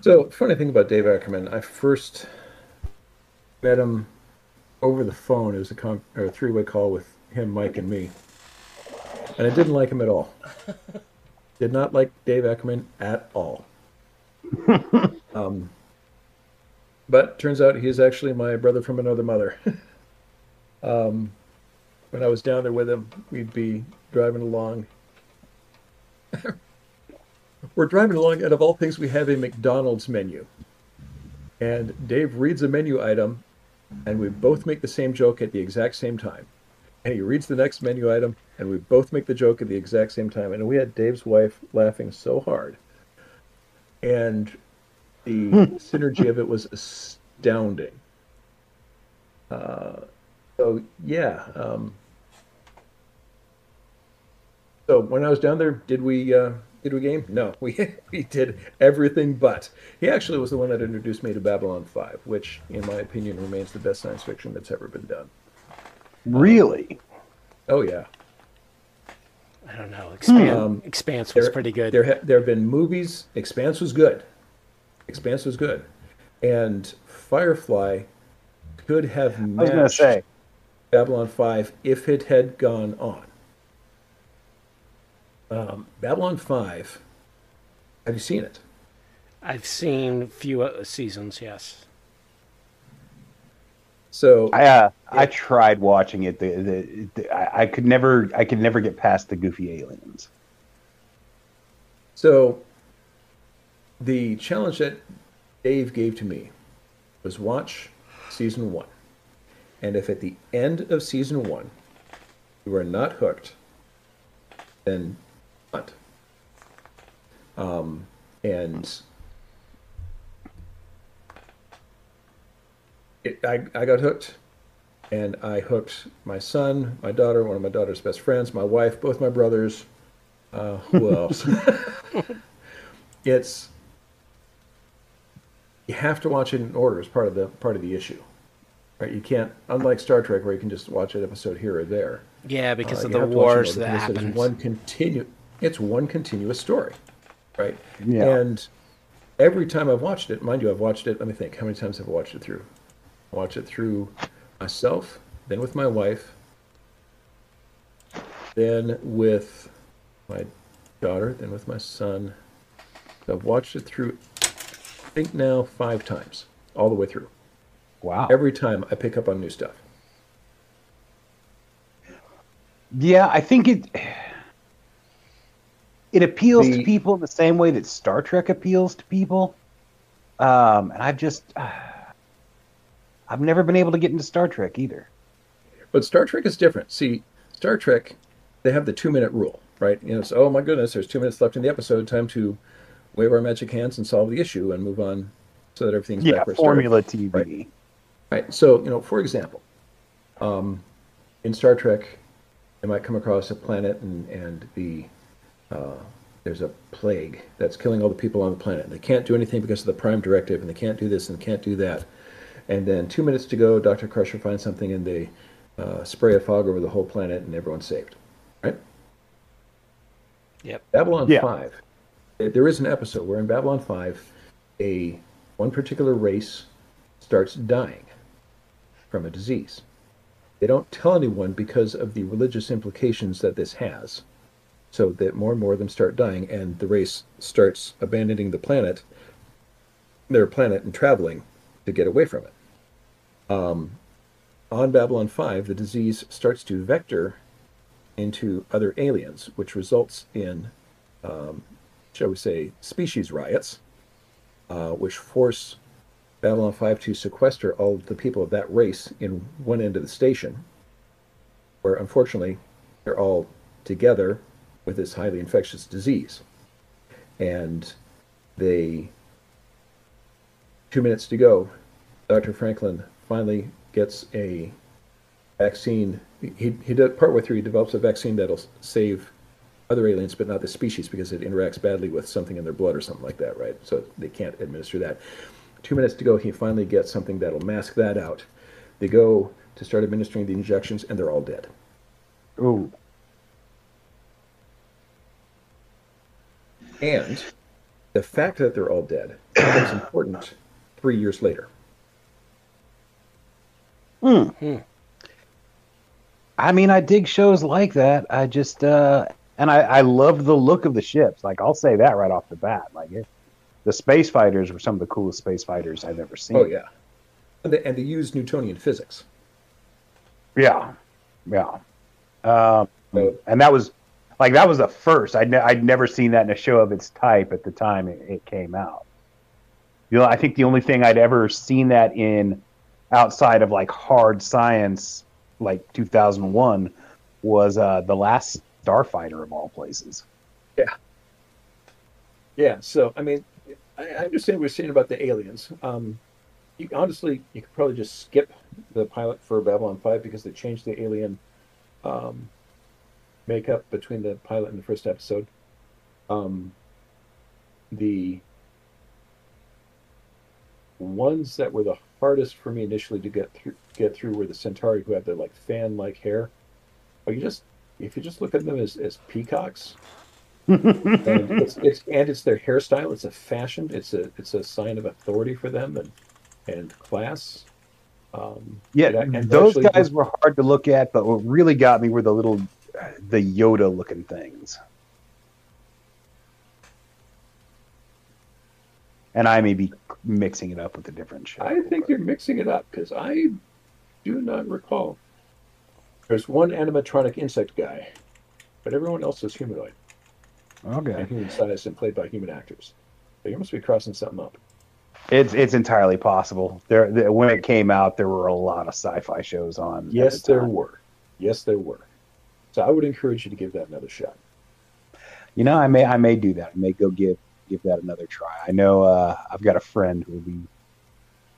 So, funny thing about Dave Ackerman, I first met him over the phone. It was a, con- a three-way call with him, Mike, and me, and I didn't like him at all. Did not like Dave Ackerman at all. um, but turns out he's actually my brother from another mother. um, when I was down there with him, we'd be driving along. We're driving along, and of all things, we have a McDonald's menu. And Dave reads a menu item, and we both make the same joke at the exact same time. And he reads the next menu item, and we both make the joke at the exact same time. And we had Dave's wife laughing so hard. And the synergy of it was astounding. Uh, so, yeah. Um, so when I was down there, did we uh, did we game? No, we we did everything but. He actually was the one that introduced me to Babylon Five, which, in my opinion, remains the best science fiction that's ever been done.
Really?
Oh yeah,
I don't know. Expan-
Um,
Expanse was
there-
pretty good.
There ha- there have been movies. Expanse was good. Expanse was good, and Firefly could have
I was gonna say.
Babylon Five if it had gone on. Um, Babylon Five. Have you seen it?
I've seen few uh, seasons. Yes.
So
I uh, I tried watching it. The, the, the I, I could never I could never get past the goofy aliens.
So, the challenge that Dave gave to me was watch season one. And if at the end of season one you are not hooked, then not. Um, and it, I, I got hooked. And I hooked my son, my daughter, one of my daughter's best friends, my wife, both my brothers. Uh, who else? it's you have to watch it in order as part of the part of the issue right you can't unlike star trek where you can just watch an episode here or there
Yeah, because
uh,
of the
have to watch it in
wars
order
that
because it's
happened.
one continue it's one continuous story right
Yeah.
and every time i've watched it mind you i've watched it let me think how many times have i watched it through I watched it through myself then with my wife then with my daughter, then with my son. So I've watched it through, I think now five times, all the way through.
Wow.
Every time I pick up on new stuff.
Yeah, I think it it appeals to people in the same way that Star Trek appeals to people. Um, and I've just I've never been able to get into Star Trek either.
But Star Trek is different. See, Star Trek, they have the two minute rule, right? You know, it's, oh my goodness, there's two minutes left in the episode. Time to wave our magic hands and solve the issue and move on so that everything's
Yeah,
back where it started.
formula TV.
Right. Right. So, you know, for example, um, in Star Trek, they might come across a planet and, and the uh, there's a plague that's killing all the people on the planet. And they can't do anything because of the Prime Directive, and they can't do this and they can't do that. And then two minutes to go, Dr. Crusher finds something and they uh, spray a fog over the whole planet and everyone's saved. Right?
Yep.
Babylon
Yeah.
5. eh, There is an episode where in Babylon 5, a one particular race starts dying from a disease. They don't tell anyone because of the religious implications that this has. So that more and more of them start dying, and the race starts abandoning the planet, their planet, and traveling to get away from it. Um, on Babylon 5, the disease starts to vector into other aliens, which results in, um, shall we say, species riots, uh, which force Babylon 5 to sequester all the people of that race in one end of the station, where unfortunately they're all together with this highly infectious disease. And they, two minutes to go, Dr. Franklin finally gets a vaccine. He, he did, partway through, he develops a vaccine that'll save other aliens, but not the species because it interacts badly with something in their blood or something like that, right? So they can't administer that. Two minutes to go, he finally gets something that'll mask that out. They go to start administering the injections, and they're all dead.
Ooh.
And the fact that they're all dead becomes important three years later. Hmm.
I mean, I dig shows like that. I just uh and I I love the look of the ships. Like I'll say that right off the bat. Like it, the space fighters were some of the coolest space fighters I've ever seen.
Oh yeah, and they, and they use Newtonian physics.
Yeah. Yeah. Um,
So-
and that was like that was the first. I'd ne- never seen that in a show of its type at the time it, it came out. You know, I think the only thing I'd ever seen that in outside of like hard science, like 2001, was uh, the last Starfighter of all places.
Yeah. Yeah, so I mean, I, I understand what you're saying about the aliens. Um, you, honestly, you could probably just skip the pilot for Babylon Five because they changed the alien um, makeup between the pilot and the first episode. Um, the ones that were the hardest for me initially to get through get through were the Centauri who had the like fan like hair. But you just if you just look at them as, as peacocks, and it's, it's and it's their hairstyle. It's a fashion. It's a it's a sign of authority for them and and class. Um,
Yeah,
and-
those guys were hard to look at, but what really got me were the little, the Yoda looking things. And I may be mixing it up with a different show.
I think you're mixing it up because I do not recall. There's one animatronic insect guy, but everyone else is humanoid
okay.
and human sized and played by human actors. So you must be crossing something up.
It's it's entirely possible. There, there, when it came out, there were a lot of sci-fi shows on.
Yes,
the
there were. Yes, there were. So I would encourage you to give that another shot.
You know, I may I may do that. I may go give give that another try. I know uh, I've got a friend who will be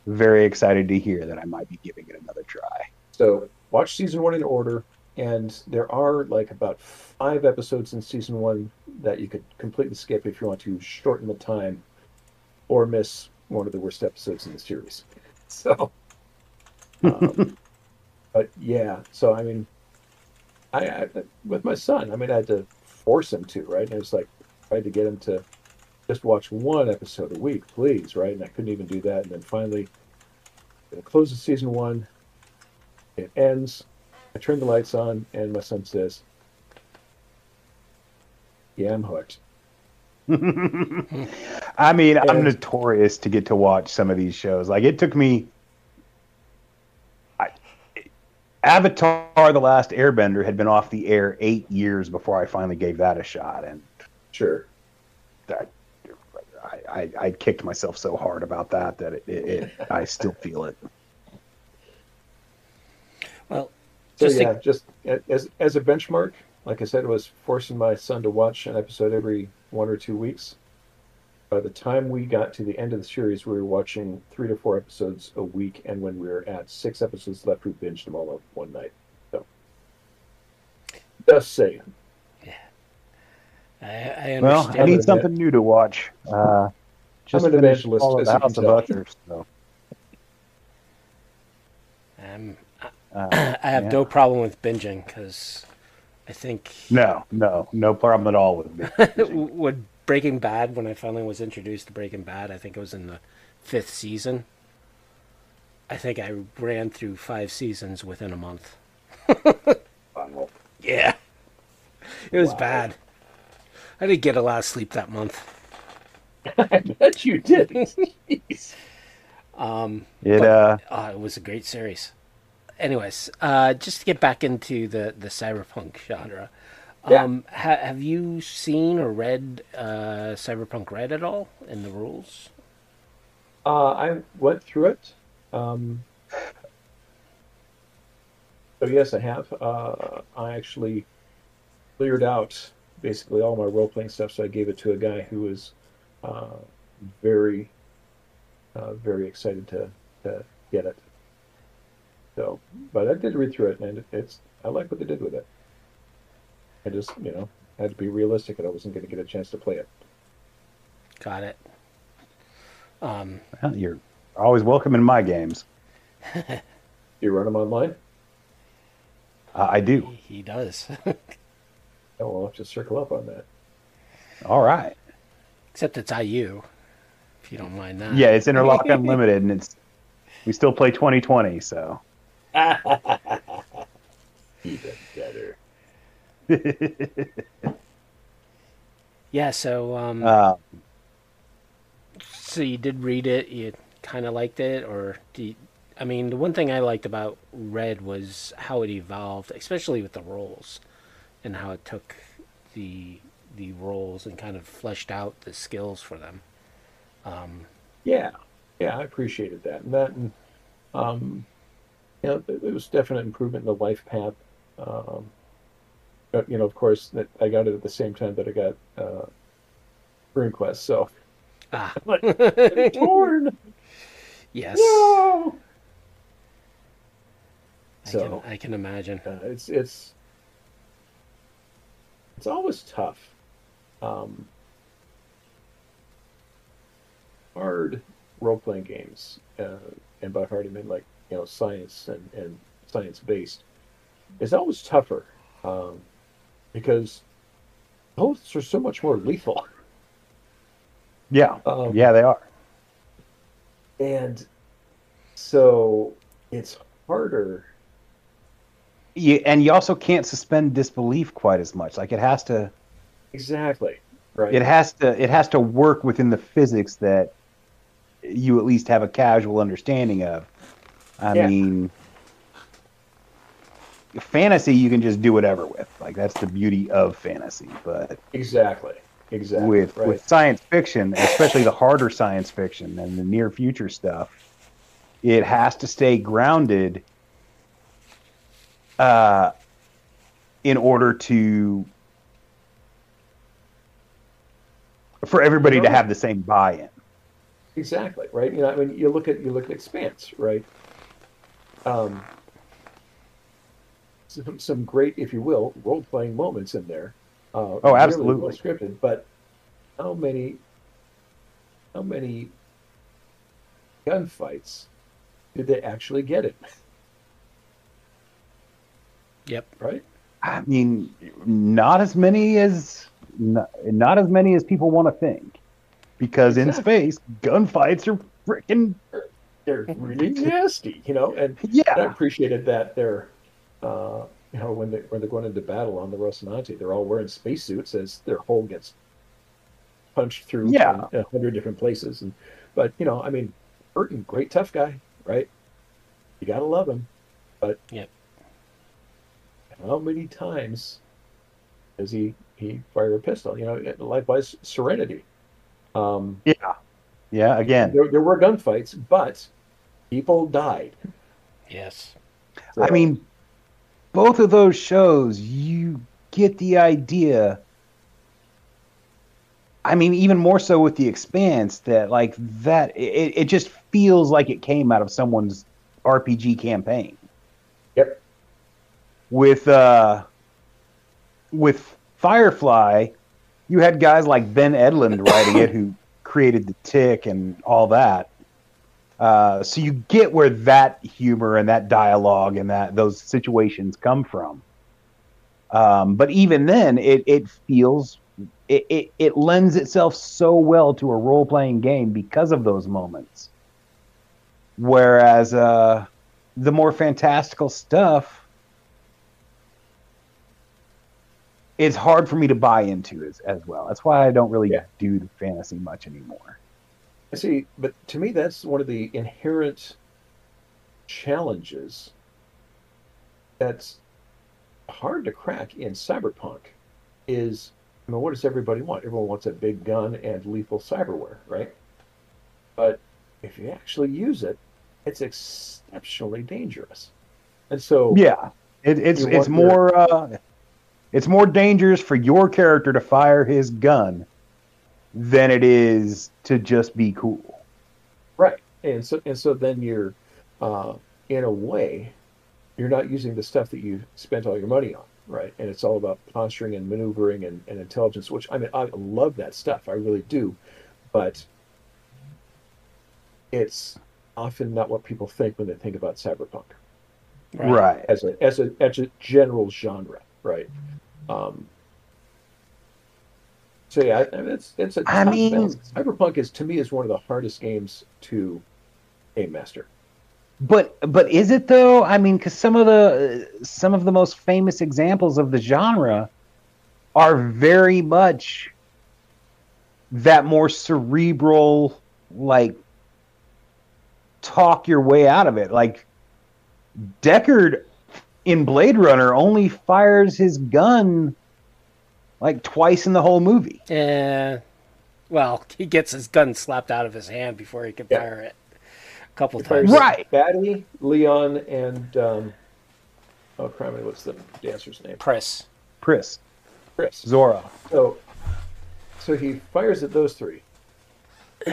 very excited to hear that I might be giving it another try.
So watch season one in order, and there are like about five episodes in season one that you could completely skip if you want to shorten the time or miss one of the worst episodes in the series. So, um, but yeah, so I mean, I, I with my son, I mean, I had to force him to, right? And it was like I had to get him to just watch one episode a week, please, right? And I couldn't even do that. And then finally, it closes season one. It ends. I turn the lights on, and my son says, "Yeah, I'm hooked."
I mean, I'm notorious to get to watch some of these shows. Like it took me. I, Avatar: The Last Airbender had been off the air eight years before I finally gave that a shot, and
Sure.
I, I, I kicked myself so hard about that that it, it, it I still feel it.
Well,
So
just
yeah,
to,
just as as a benchmark, like I said, it was forcing my son to watch an episode every one or two weeks. By the time we got to the end of the series, we were watching three to four episodes a week, and when we were at six episodes left, we binged them all up one night. So, just saying. Yeah.
I, I
Well. I need something new to watch. Uh, just
an
finished
evangelist,
all of the
you
House of
tell.
Usher, so,
Um,
uh,
I have
yeah.
no problem with binging because I think
No, no, no problem at all with me.
with Breaking Bad, when I finally was introduced to Breaking Bad, I think it was in the fifth season. I think I ran through five seasons within a month. Yeah, it was
Wow.
bad. I didn't get a lot of sleep that month.
I bet you did. Jeez.
Um,
It
But-
uh,
Oh, it was a great series. Anyways, uh, just to get back into the, the cyberpunk genre,
Yeah.
um, ha- have you seen or read uh, Cyberpunk Red at all in the rules?
Uh, I went through it. Um, so yes, I have. Uh, I actually cleared out basically all my role playing stuff. So I gave it to a guy who was uh, very, uh, very excited to, to get it. So, but I did read through it, and it's I like what they did with it. I just you know had to be realistic, and I wasn't going to get a chance to play it.
Got it. Um,
well, you're always welcome in my games.
You run them online.
Uh, I do.
he does.
Oh, we'll have to circle up on that.
All right.
Except it's IU, if you don't mind that.
Yeah, it's Interlock Unlimited, and it's we still play 2020. So
Even better.
Yeah. So, um,
uh,
so you did read it. You kind of liked it, or do you, I mean, the one thing I liked about Red was how it evolved, especially with the roles, and how it took the the roles and kind of fleshed out the skills for them. Um,
Yeah, yeah, I appreciated that. And that, and, um, you know, there there was definite improvement in the life path. Um, but, you know, of course, that I got it at the same time that I got uh, RuneQuest, so
ah,
like, torn.
yes,
No.
I
So
can I can imagine.
uh, it's it's it's always tough. Um, hard role playing games, uh, and by hard I mean like you know science and, and science based, is always tougher um, because hosts are so much more lethal.
Yeah,
Um,
yeah, they are.
and so it's harder.
You, and you also can't suspend disbelief quite as much. Like it has to,
Exactly right.
it has to, it has to work within the physics that you at least have a casual understanding of. I
Yeah.
mean, fantasy you can just do whatever with. Like that's the beauty of fantasy. But
exactly. Exactly.
with
right.
with science fiction, especially the harder science fiction and the near future stuff, it has to stay grounded uh, in order to for everybody to have the same buy-in.
Exactly right. You know, I mean, you look at you look at Expanse, right? Um, some, some great, if you will, role playing moments in there. Uh,
Oh,
really
absolutely.
well scripted, but how many, how many gunfights did they actually get it?
Yep.
Right?
I mean, not as many as not, not as many as people want to think, because in space, gunfights are freaking
They're really nasty, you know. And yeah, I appreciated that they're, uh, you know, when they when they're going into battle on the Rocinante, they're all wearing spacesuits as their hull gets punched through
Yeah.
in a hundred different places. And but you know, I mean, Burton, great tough guy, right? You gotta love him, but
Yep.
how many times does he he fire a pistol? You know, likewise, Serenity. Um,
yeah, yeah. Again,
there there were gunfights, but people died.
Yes.
I mean, both of those shows, you get the idea. I mean, even more so with The Expanse, that like that, it, it just feels like it came out of someone's RPG campaign.
Yep.
With uh, with Firefly, you had guys like Ben Edlund writing it, who created the Tick and all that. Uh, so you get where that humor and that dialogue and that those situations come from. Um, but even then, it it feels it, it it lends itself so well to a role playing game because of those moments. Whereas uh, the more fantastical stuff, it's hard for me to buy into as, as well. That's why I don't really
Yeah.
do the fantasy much anymore.
See, but to me, that's one of the inherent challenges that's hard to crack in cyberpunk. Is I mean, what does everybody want? Everyone wants a big gun and lethal cyberware, right? But if you actually use it, it's exceptionally dangerous. And so,
Yeah, it, it's it's
want your-
more uh, it's more dangerous for your character to fire his gun than it is to just be cool.
Right. And so and so then you're uh, in a way you're not using the stuff that you spent all your money on, right? And it's all about posturing and maneuvering and, and intelligence, which I mean I love that stuff. I really do. But it's often not what people think when they think about cyberpunk
Right.
as a as a as a general genre, right? Um, so yeah, I, mean, it's it's a
I mean-
balance. cyberpunk is to me is one of the hardest games to game master.
But but is it though? I mean, because some of the some of the most famous examples of the genre are very much that more cerebral, like talk your way out of it. Like Deckard in Blade Runner only fires his gun like twice in the whole movie.
Yeah. Well, he gets his gun slapped out of his hand before he can
Yeah.
fire it. A couple
He fires
times.
Right.
Batty, Leon, and um, oh, crap! What's the dancer's name?
Press.
Pris,
Chris.
Zhora.
So, so he fires at those three.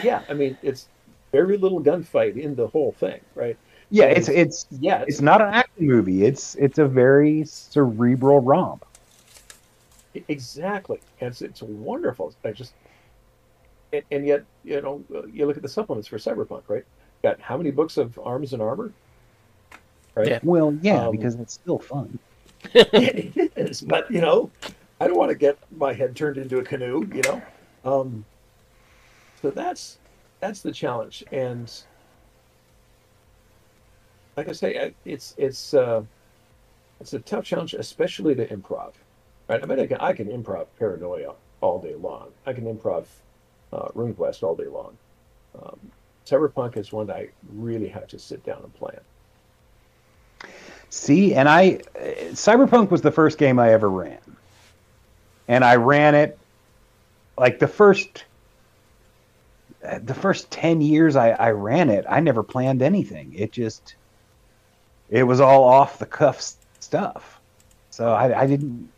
Yeah, I mean it's very little gunfight in the whole thing, right?
Yeah, it's it's
Yeah, it's,
it's not an action movie. It's it's a very cerebral romp.
Exactly, and it's it's wonderful. I just and, and yet you know you look at the supplements for Cyberpunk, right? Got how many books of arms and armor? Right.
Yeah.
Well, yeah,
Um,
because it's still fun.
it is, but you know, I don't want to get my head turned into a canoe, you know. Um, so that's that's the challenge, and like I say, it's it's uh, it's a tough challenge, especially to improv. Right? I mean, I can, I can improv paranoia all day long. I can improv uh, RuneQuest all day long. Um, Cyberpunk is one that I really have to sit down and plan.
See, and I Cyberpunk was the first game I ever ran. And I ran it like the first the first 10 years I, I ran it, I never planned anything. It just it was all off the cuff stuff. So I, I didn't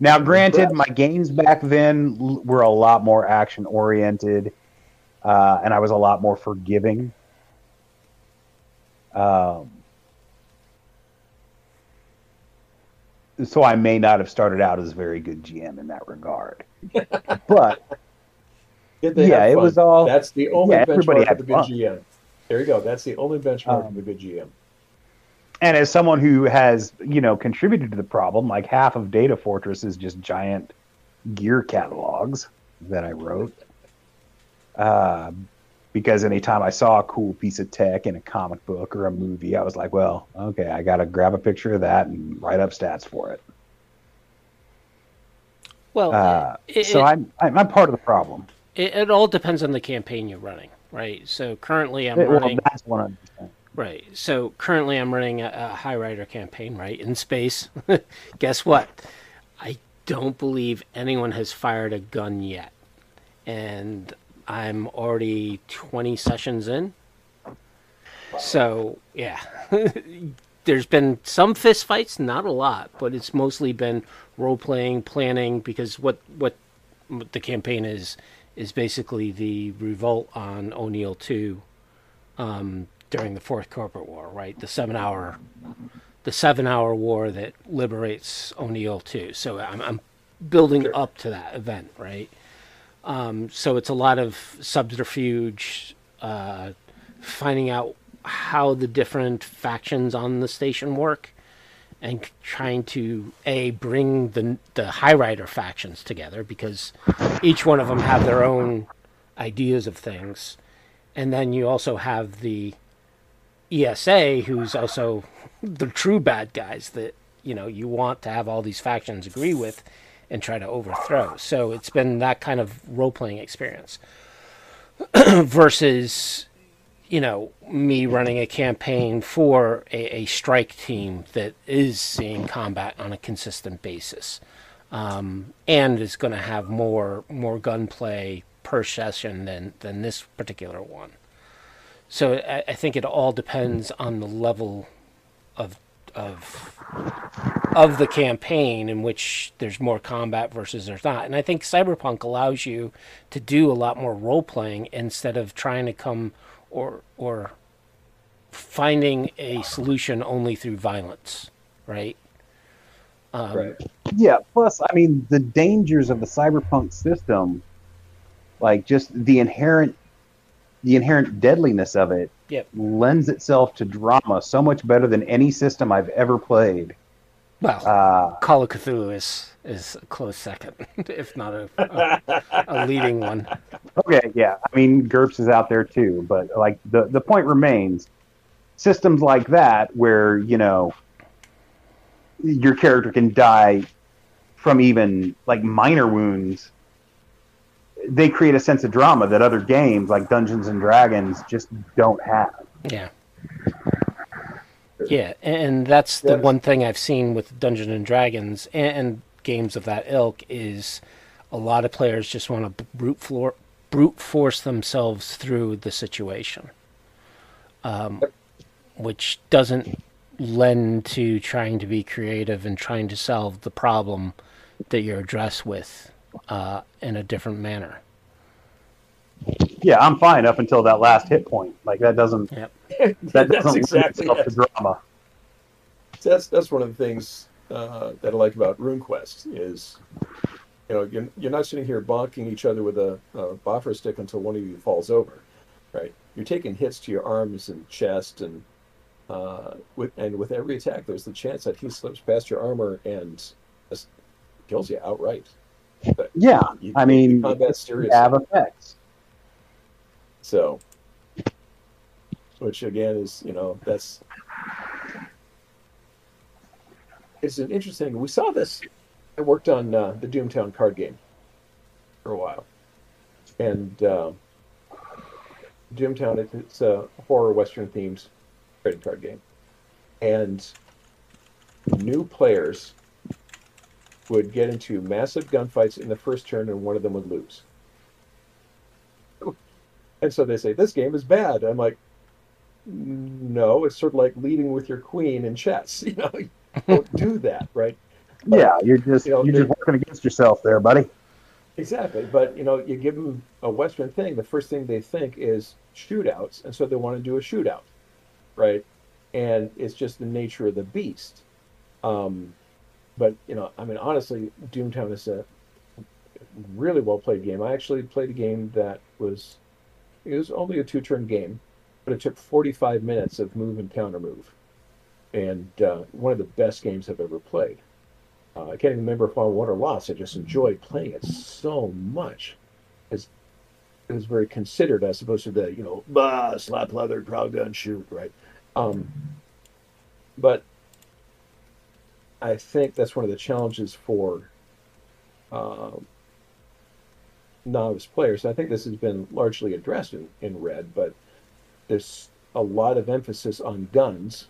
now, granted, my games back then were a lot more action oriented, uh, and I was a lot more forgiving. Um, so I may not have started out as a very good GM in that regard, but Yeah, it was all-
That's the only
yeah, everybody
benchmark
had
of a good
fun.
GM. There you go. That's the only benchmark
Um,
of a good GM.
And as someone who has you know contributed to the problem like half of data fortress is just giant gear catalogs that i wrote uh, because anytime i saw a cool piece of tech in a comic book or a movie i was like well okay i gotta grab a picture of that and write up stats for it
Well,
uh,
it,
so
it,
I'm, I'm part of the problem
it, it all depends on the campaign you're running, right? So currently I'm
well,
running.
that's 100%
Right. So currently I'm running a, a High Rider campaign, right, in space. Guess what? I don't believe anyone has fired a gun yet. And I'm already 20 sessions in. So, yeah. There's been some fist fights, not a lot, but it's mostly been role playing, planning because what what the campaign is is basically the revolt on O'Neill 2 um, during the Fourth Corporate War, right? The seven hour, the seven hour war that liberates O'Neill 2. So I'm, I'm building up to that event, right? Um, so it's a lot of subterfuge, uh, finding out how the different factions on the station work, and trying to a bring the the High Rider factions together because each one of them have their own ideas of things, and then you also have the ESA, who's also the true bad guys that you know you want to have all these factions agree with and try to overthrow. So it's been that kind of role playing experience versus you know me running a campaign for a, a strike team that is seeing combat on a consistent basis um, and is going to have more more gunplay per session than than this particular one. So I, I think it all depends on the level of of of the campaign in which there's more combat versus there's not. And I think Cyberpunk allows you to do a lot more role playing instead of trying to come or or finding a solution only through violence, right? Um,
right.
Yeah. Plus, I mean, the dangers of the cyberpunk system, like just the inherent, the inherent deadliness of it,
Yep.
lends itself to drama so much better than any system I've ever played.
Well,
Uh,
Call of Cthulhu is is a close second, if not a, a, a leading one.
okay, yeah. I mean, GURPS is out there too, but like the the point remains, systems like that where you know your character can die from even like minor wounds they create a sense of drama that other games like Dungeons and Dragons just don't have.
Yeah. Yeah, and that's the
Yes.
one thing I've seen with Dungeons and Dragons and, games of that ilk is a lot of players just want to brute floor, brute force themselves through the situation, um, which doesn't lend to trying to be creative and trying to solve the problem that you're addressed with uh, in a different manner.
Yeah, I'm fine up until that last hit point. Like that doesn't
Yep.
that
That's
doesn't
exactly
lend
it.
itself to drama.
that's that's one of the things uh, that I like about RuneQuest is, you know, you're, you're not sitting here bonking each other with a, a boffer stick until one of you falls over, right? You're taking hits to your arms and chest, and uh, with and with every attack, there's the chance that he slips past your armor and kills you outright. But
Yeah,
you
I mean,
combat
you
seriously.
have effects.
So, which again is, you know, that's it's an interesting. We saw this. I worked on uh, the Doomtown card game for a while, and uh, Doomtown it's a horror western themed trading card game, and new players would get into massive gunfights in the first turn, and one of them would lose. And so they say, this game is bad. I'm like, no, it's sort of like leading with your queen in chess. You know, you don't do that, right? But-
Yeah, you're just
you know, they-
just working against yourself there, buddy.
Exactly. But, you know, you give them a Western thing, the first thing they think is shootouts. And so they want to do a shootout, right? And it's just the nature of the beast. Um, but, you know, I mean, honestly, Doomtown is a really well played game. I actually played a game that was, it was only a two turn game, but it took 45 minutes of move and counter move. And uh, one of the best games I've ever played. Uh, I can't even remember if I won or lost. I just enjoyed playing it so much. It was very considered as opposed to the, you know, bah, slap leather, draw gun, shoot, right? Um, but I think that's one of the challenges for um, novice players. I think this has been largely addressed in, in Red, but there's a lot of emphasis on guns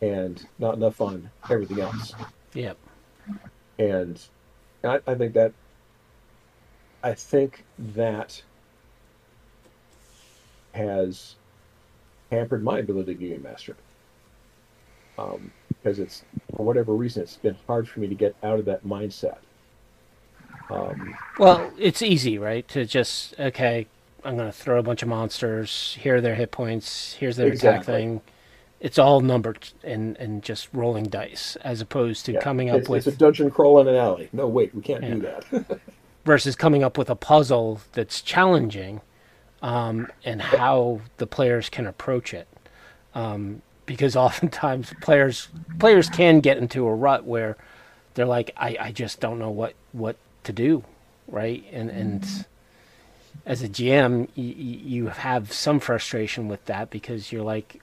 and not enough on everything else
Yep.
and I, I think that I think that has hampered my ability to game master um, because it's for whatever reason it's been hard for me to get out of that mindset. Um,
Well, it's easy, right? To just okay, I'm going to throw a bunch of monsters. Here are their hit points. Here's their attack thing. It's all numbered and and just rolling dice, as opposed to
yeah,
coming up
it's,
with
it's a dungeon crawl in an alley. No, wait, we can't do that.
versus coming up with a puzzle that's challenging, um, and how the players can approach it. Um, because oftentimes players players can get into a rut where they're like, I, I just don't know what, what to do, right? And and as a GM, you, you have some frustration with that because you're like,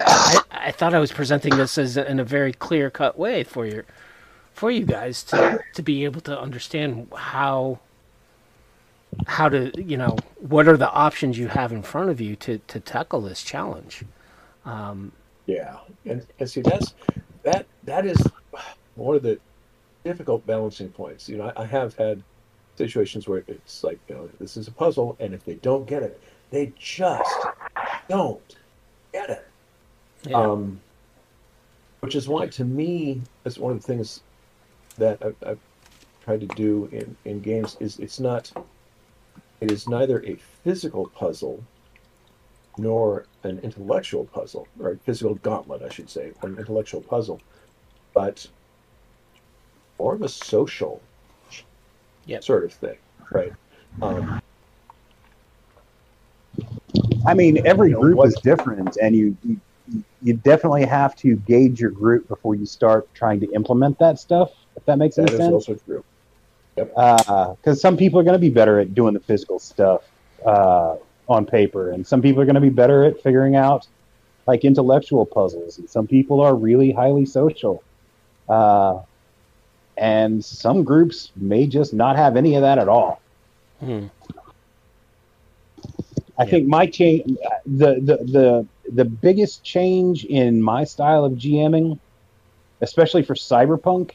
I, I thought I was presenting this as in a very clear cut way for your for you guys to to be able to understand how how to you know what are the options you have in front of you to to tackle this challenge.
Yeah, and, and see that's that that is one of the difficult balancing points. You know, I, I have had situations where it's like, you know, this is a puzzle, and if they don't get it, they just don't get it.
Yeah.
Um, which is why, to me, that's one of the things that I've, I've tried to do in, in games is it's not, it is neither a physical puzzle nor an intellectual puzzle, or a physical gauntlet, I should say, or an intellectual puzzle, but more of a social
Yep.
sort of thing, right? Um,
I mean, every
You know,
group
what-
is different, and you, you you definitely have to gauge your group before you start trying to implement that stuff. If that makes
that
any
is
sense,
also true.
because some people are going to be better at doing the physical stuff uh, on paper, and some people are going to be better at figuring out like intellectual puzzles, and some people are really highly social. Uh, and some groups may just not have any of that at all.
Hmm.
I think my change, the, the the the biggest change in my style of GMing, especially for Cyberpunk,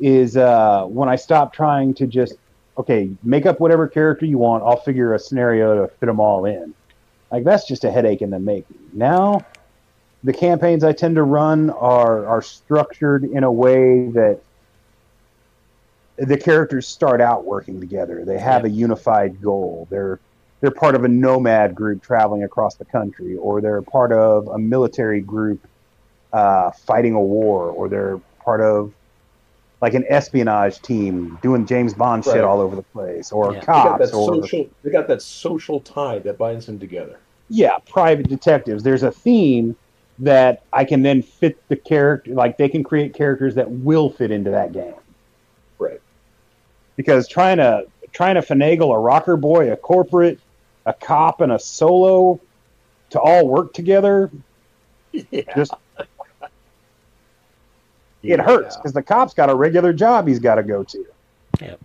is uh, when I stopped trying to just okay make up whatever character you want. I'll figure a scenario to fit them all in. Like that's just a headache in the making. Now, the campaigns I tend to run are are structured in a way that the characters start out working together. They have a unified goal. They're they're part of a nomad group traveling across the country, or they're part of a military group uh, fighting a war, or they're part of like an espionage team doing James Bond shit all over the place, or
Yeah.
They got
cops,
that
or
social. They got that social tie that binds them together.
yeah, private detectives. There's a theme that I can then fit the character, like they can create characters that will fit into that game.
Right.
Because trying to trying to finagle a rocker boy, a corporate, a cop, and a solo to all work together,
Yeah.
just it hurts because the cop's got a regular job he's got to go to.
Yep.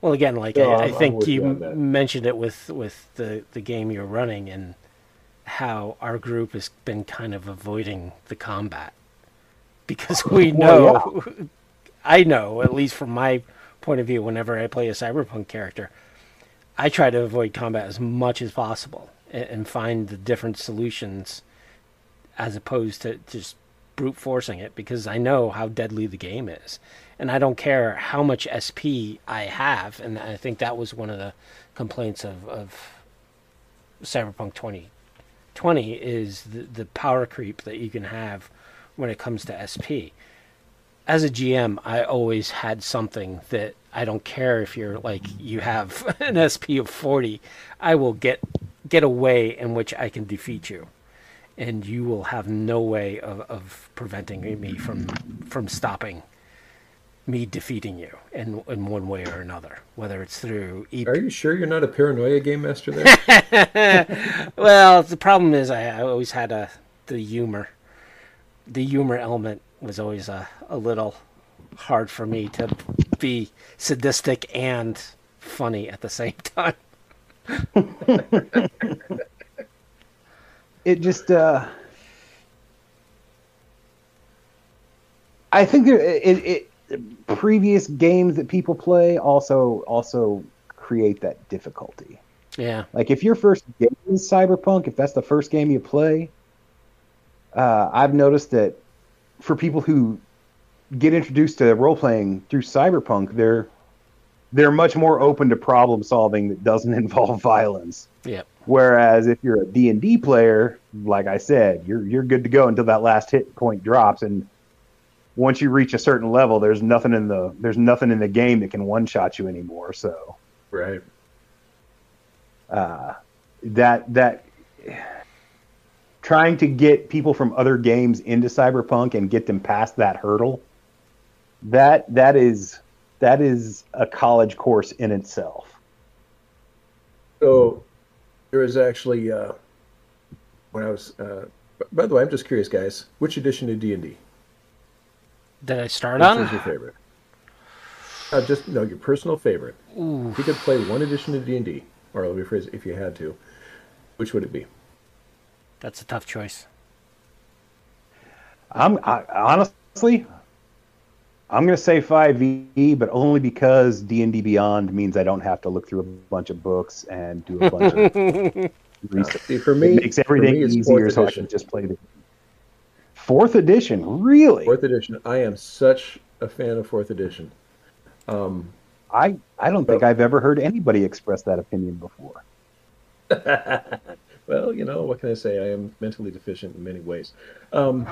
Well, again, like
No,
I, I think you
you that.
m- mentioned it with with the the game you're running and how our group has been kind of avoiding the combat because we know,
Well,
I know at least from my point of view, whenever I play a cyberpunk character, I try to avoid combat as much as possible and, and find the different solutions as opposed to just brute forcing it because I know how deadly the game is. And I don't care how much SP I have. And I think that was one of the complaints of, of Cyberpunk 2020 is the, the power creep that you can have when it comes to SP. As a GM, I always had something that I don't care if you're like you have an SP of 40, I will get get a way in which I can defeat you and you will have no way of, of preventing me from from stopping me defeating you in in one way or another, whether it's through e-
Are you sure you're not a paranoia game master there?
well, the problem is I, I always had a the humor. The humor element was always a, a little hard for me to be sadistic and funny at the same time.
it just uh I think there it, it previous games that people play also also create that difficulty.
Yeah.
Like if your first game is Cyberpunk, if that's the first game you play, uh, I've noticed that for people who get introduced to role playing through Cyberpunk, they're they're much more open to problem solving that doesn't involve violence.
Yep.
Whereas if you're a D&D player, like I said, you're you're good to go until that last hit point drops and once you reach a certain level, there's nothing in the there's nothing in the game that can one shot you anymore. So
right.
uh, that that trying to get people from other games into Cyberpunk and get them past that hurdle that that is that is a college course in itself.
So there was actually uh, when I was. Uh, b- by the way, I'm just curious, guys. Which edition of D and D?
Did I start
Which
on?
was your favorite? Uh, just no, your personal favorite.
Ooh.
If you could play one edition of D and D, or let me rephrase, it, if you had to, which would it be?
That's a tough choice.
I'm I, honestly I'm going to say 5e but only because D&D Beyond means I don't have to look through a bunch of books and do a bunch of research.
See, for
It
me,
makes everything
me,
easier so I can just play the Fourth edition, really?
Fourth edition. I am such a fan of fourth edition. Um,
I I don't think I've ever heard anybody express that opinion before.
well, you know, what can I say? I am mentally deficient in many ways. Um,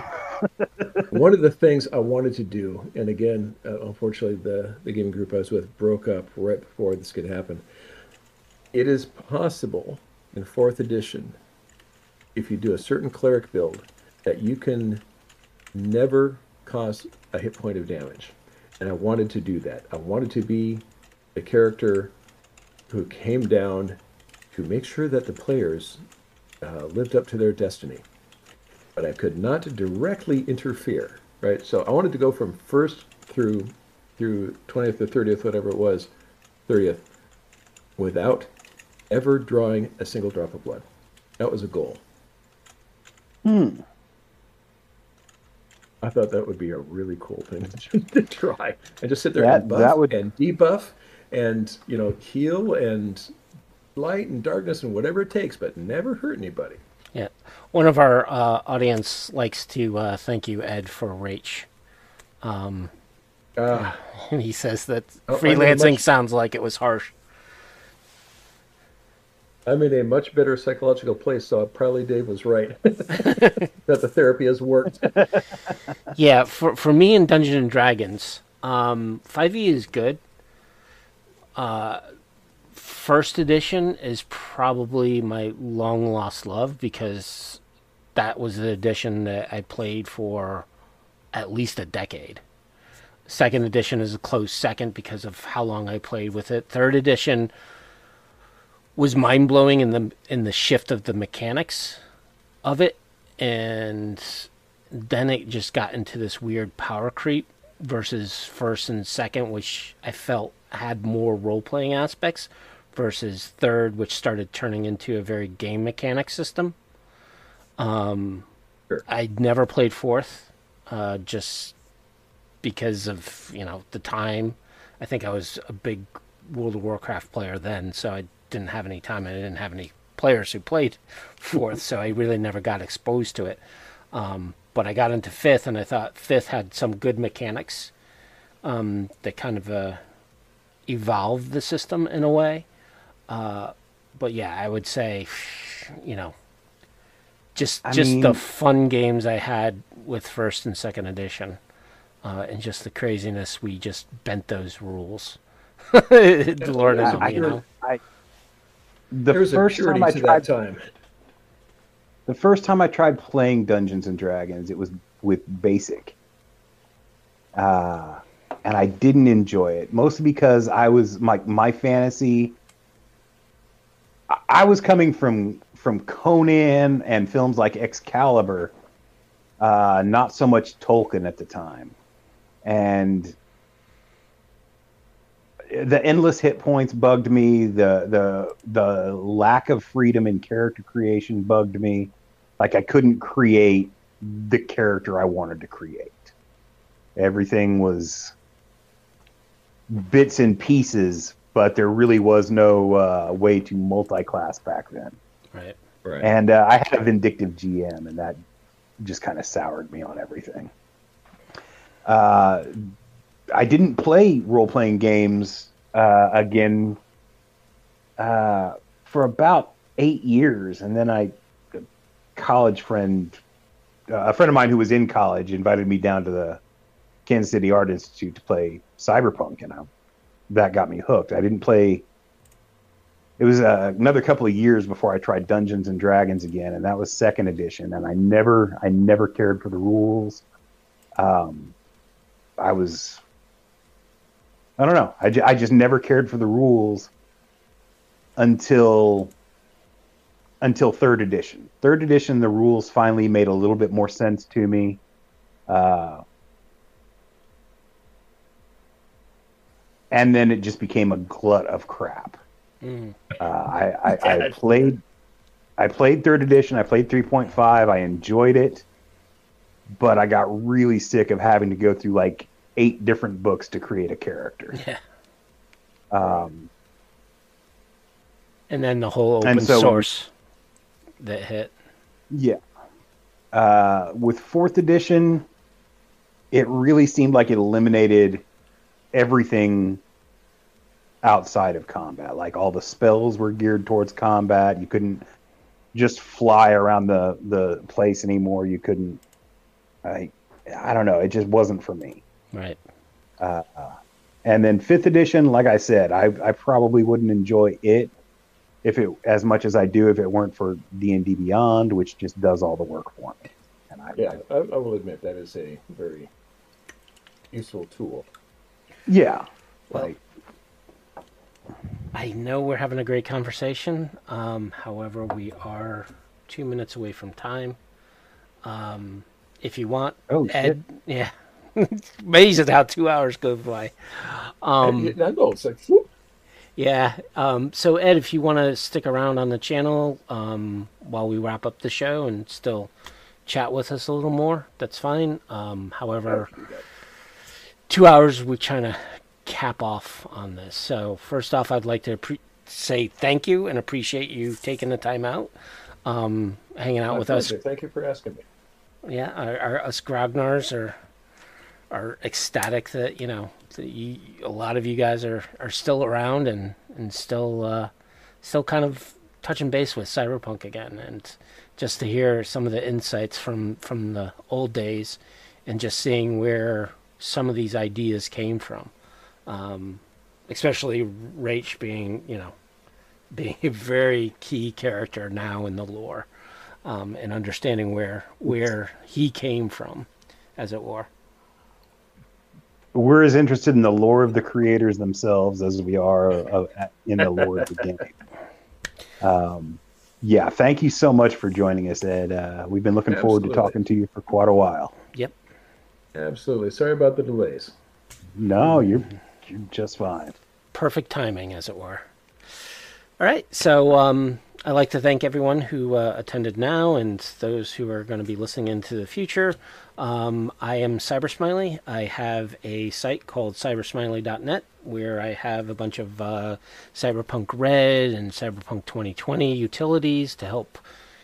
one of the things I wanted to do, and again, uh, unfortunately, the, the gaming group I was with broke up right before this could happen. It is possible in fourth edition, if you do a certain cleric build, that you can never cause a hit point of damage. And I wanted to do that. I wanted to be the character who came down to make sure that the players uh, lived up to their destiny. But I could not directly interfere right? So I wanted to go from first through through twentieth or thirtieth, whatever it was, thirtieth, without ever drawing a single drop of blood. That was a goal.
Hmm.
I thought that would be a really cool thing to try. And just sit there
That-
and buff
would-
and debuff and you know heal and light and darkness and whatever it takes, but never hurt anybody.
Yeah. One of our uh, audience likes to uh, thank you, Ed, for Rache. Um,
Ah,
and he says that
Oh,
freelancing
much-
sounds like it was harsh.
I'm in a much better psychological place, so probably Dave was right that the therapy has worked.
Yeah, for for me in Dungeons and Dragons, um, 5e is good. Uh, first edition is probably my long lost love because that was the edition that I played for at least a decade. Second edition is a close second because of how long I played with it. Third edition was mind blowing in the in the shift of the mechanics of it, and then it just got into this weird power creep versus first and second, which I felt had more role playing aspects, versus third, which started turning into a very game mechanic system. Um,
Sure.
I'd never played fourth, uh, just because of you know the time. I think I was a big World of Warcraft player then, so I didn't have any time and I didn't have any players who played fourth, so I really never got exposed to it. Um, but I got into fifth, and I thought fifth had some good mechanics um, that kind of uh, evolved the system in a way. Uh, but yeah, I would say, you know, just
I
just the fun games I had with first and second edition, uh, and just the craziness we just bent those rules. the Lord
Yeah,
I,
you know.
I, the
There's
first time I tried
time.
The first time I tried playing Dungeons and Dragons, it was with Basic. Uh, and I didn't enjoy it, mostly because I was my my fantasy. I- was coming from from Conan and films like Excalibur, uh, not so much Tolkien at the time, and the endless hit points bugged me. The the the lack of freedom in character creation bugged me. Like I couldn't create the character I wanted to create. Everything was bits and pieces, but there really was no uh, way to multi-class back then.
Right.
Right.
And uh, I had a vindictive GM, and that just kind of soured me on everything. Uh, I didn't play role playing games uh, again uh, for about eight years, and then I, a college friend, uh, a friend of mine who was in college, invited me down to the Kansas City Art Institute to play Cyberpunk, and I, that got me hooked. I didn't play it was uh, another couple of years before I tried Dungeons and Dragons again, and that was second edition. And I never, I never cared for the rules. Um, I was, I don't know, I, ju- I just never cared for the rules until until third edition. Third edition, the rules finally made a little bit more sense to me. Uh, and then it just became a glut of crap.
Mm.
Uh, I, I, I played I played third edition. I played 3.5. I enjoyed it, but I got really sick of having to go through like eight different books to create a character.
Yeah.
Um,
And then the whole open
so-
source that hit.
yeah. Uh, with fourth edition, it really seemed like it eliminated everything outside of combat. Like all the spells were geared towards combat. You couldn't just fly around the the place anymore. You couldn't. I I don't know. It just wasn't for me.
Right.
Uh, and then fifth edition, like I said, I I probably wouldn't enjoy it if it as much as I do if it weren't for D and D Beyond, which just does all the work for me. And I,
Yeah, I, I will admit that is a very useful tool.
Yeah,
Well,
like
I know we're having a great conversation. Um, however, we are two minutes away from time. Um, if you want,
Oh,
Ed, yeah, amazing how two hours go by. Um,
I know it's like whoop.
yeah. Um, so Ed, if you want to stick around on the channel um, while we wrap up the show and still chat with us a little more, that's fine. Um, however, two hours we're trying to cap off on this. So first off, I'd like to pre- say thank you and appreciate you taking the time out, um, hanging out
My
with us.
Thank you for asking me.
yeah, our, our us grognards are are ecstatic that you know that you, a lot of you guys are, are still around and and still uh, still kind of touching base with cyberpunk again, and just to hear some of the insights from from the old days, and just seeing where some of these ideas came from, um, especially Rache being you know being a very key character now in the lore um, and understanding where where he came from, as it were.
We're as interested in the lore of the creators themselves as we are of, in the lore of the game. Um, yeah, thank you so much for joining us, Ed. Uh, we've been looking forward to talking to you for quite a while.
Yep.
Absolutely. Sorry about the delays.
No, you're you're just fine.
Perfect timing, as it were. All right, so um, I'd like to thank everyone who uh, attended now and those who are going to be listening into the future. Um, I am Cybersmily. I have a site called cybersmily.net where I have a bunch of uh, Cyberpunk Red and Cyberpunk 2020 utilities to help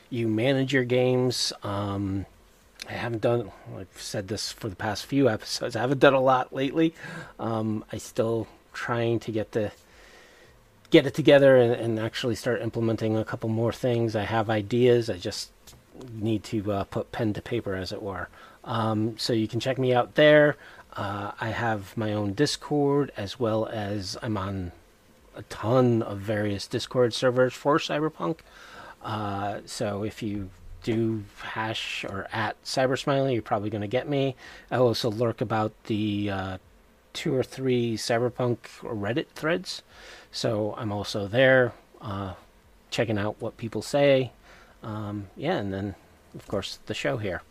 you manage your games. Um, I haven't done. I've said this for the past few episodes. I haven't done a lot lately. Um, I still trying to get the get it together and, and actually start implementing a couple more things. I have ideas. I just need to uh, put pen to paper, as it were. Um, so you can check me out there. Uh, I have my own Discord as well as I'm on a ton of various Discord servers for Cyberpunk. Uh, so if you do hash or at Cybersmily, you're probably going to get me. I also lurk about the uh, two or three Cyberpunk Reddit threads. So I'm also there, uh, checking out what people say. Um, yeah, and then, of course, the show here.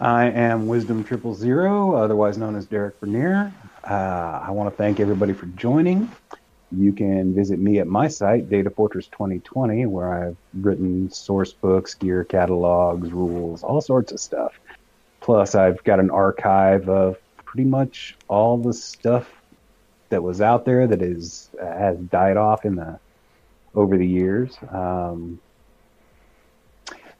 I am Wisdom Triple Zero, otherwise known as Derek Bernier. Uh, I want to thank everybody for joining. You can visit me at my site, Data Fortress 2020, where I've written source books, gear catalogs, rules, all sorts of stuff. Plus, I've got an archive of pretty much all the stuff that was out there that is has died off in the over the years. Um,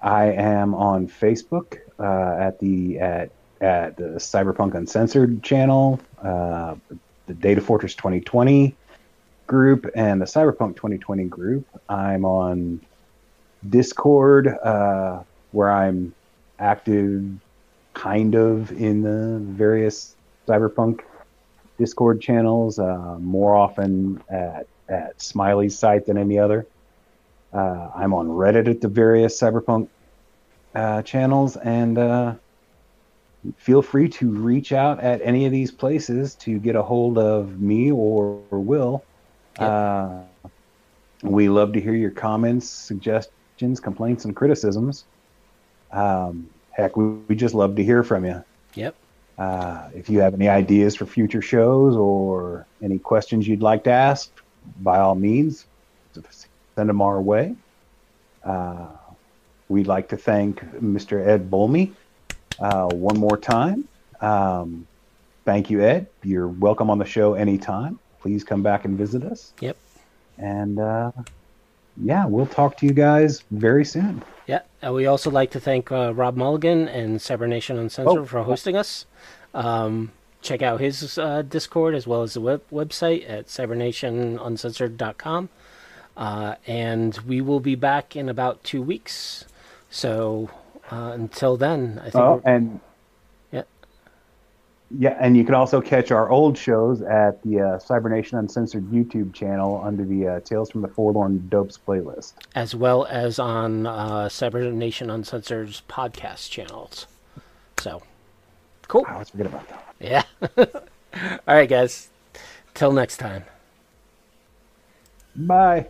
I am on Facebook uh, at the at at the Cyberpunk Uncensored channel, uh, the Data Fortress 2020 group, and the Cyberpunk 2020 group. I'm on Discord, uh, where I'm active, kind of in the various Cyberpunk Discord channels. Uh, more often at at Smiley's site than any other. Uh, I'm on Reddit at the various Cyberpunk uh, channels, and uh, feel free to reach out at any of these places to get a hold of me or, or Will.
Yep.
Uh, we love to hear your comments, suggestions, complaints, and criticisms. Um, heck, we, we just love to hear from you.
Yep.
Uh, if you have any ideas for future shows or any questions you'd like to ask, by all means, send them our way. Uh, we'd like to thank Mr. Ed Bolme uh, one more time. Um, thank you, Ed. You're welcome on the show anytime. Please come back and visit us.
Yep.
And uh, yeah, we'll talk to you guys very soon.
Yeah. Uh, we also like to thank uh, Rob Mulligan and Cybernation Uncensored
Oh.
for hosting us. Um, check out his uh, Discord as well as the web- website at cybernationuncensored.com. Uh, and we will be back in about two weeks. So uh, until then, I think.
Oh,
we're-
and.
Yeah,
and you can also catch our old shows at the uh, Cybernation Uncensored YouTube channel under the uh, Tales from the Forlorn Dopes playlist.
as well as on uh, Cybernation Uncensored's podcast channels. So, cool.
I always forget about that.
Yeah. All right, guys. Till next time.
Bye.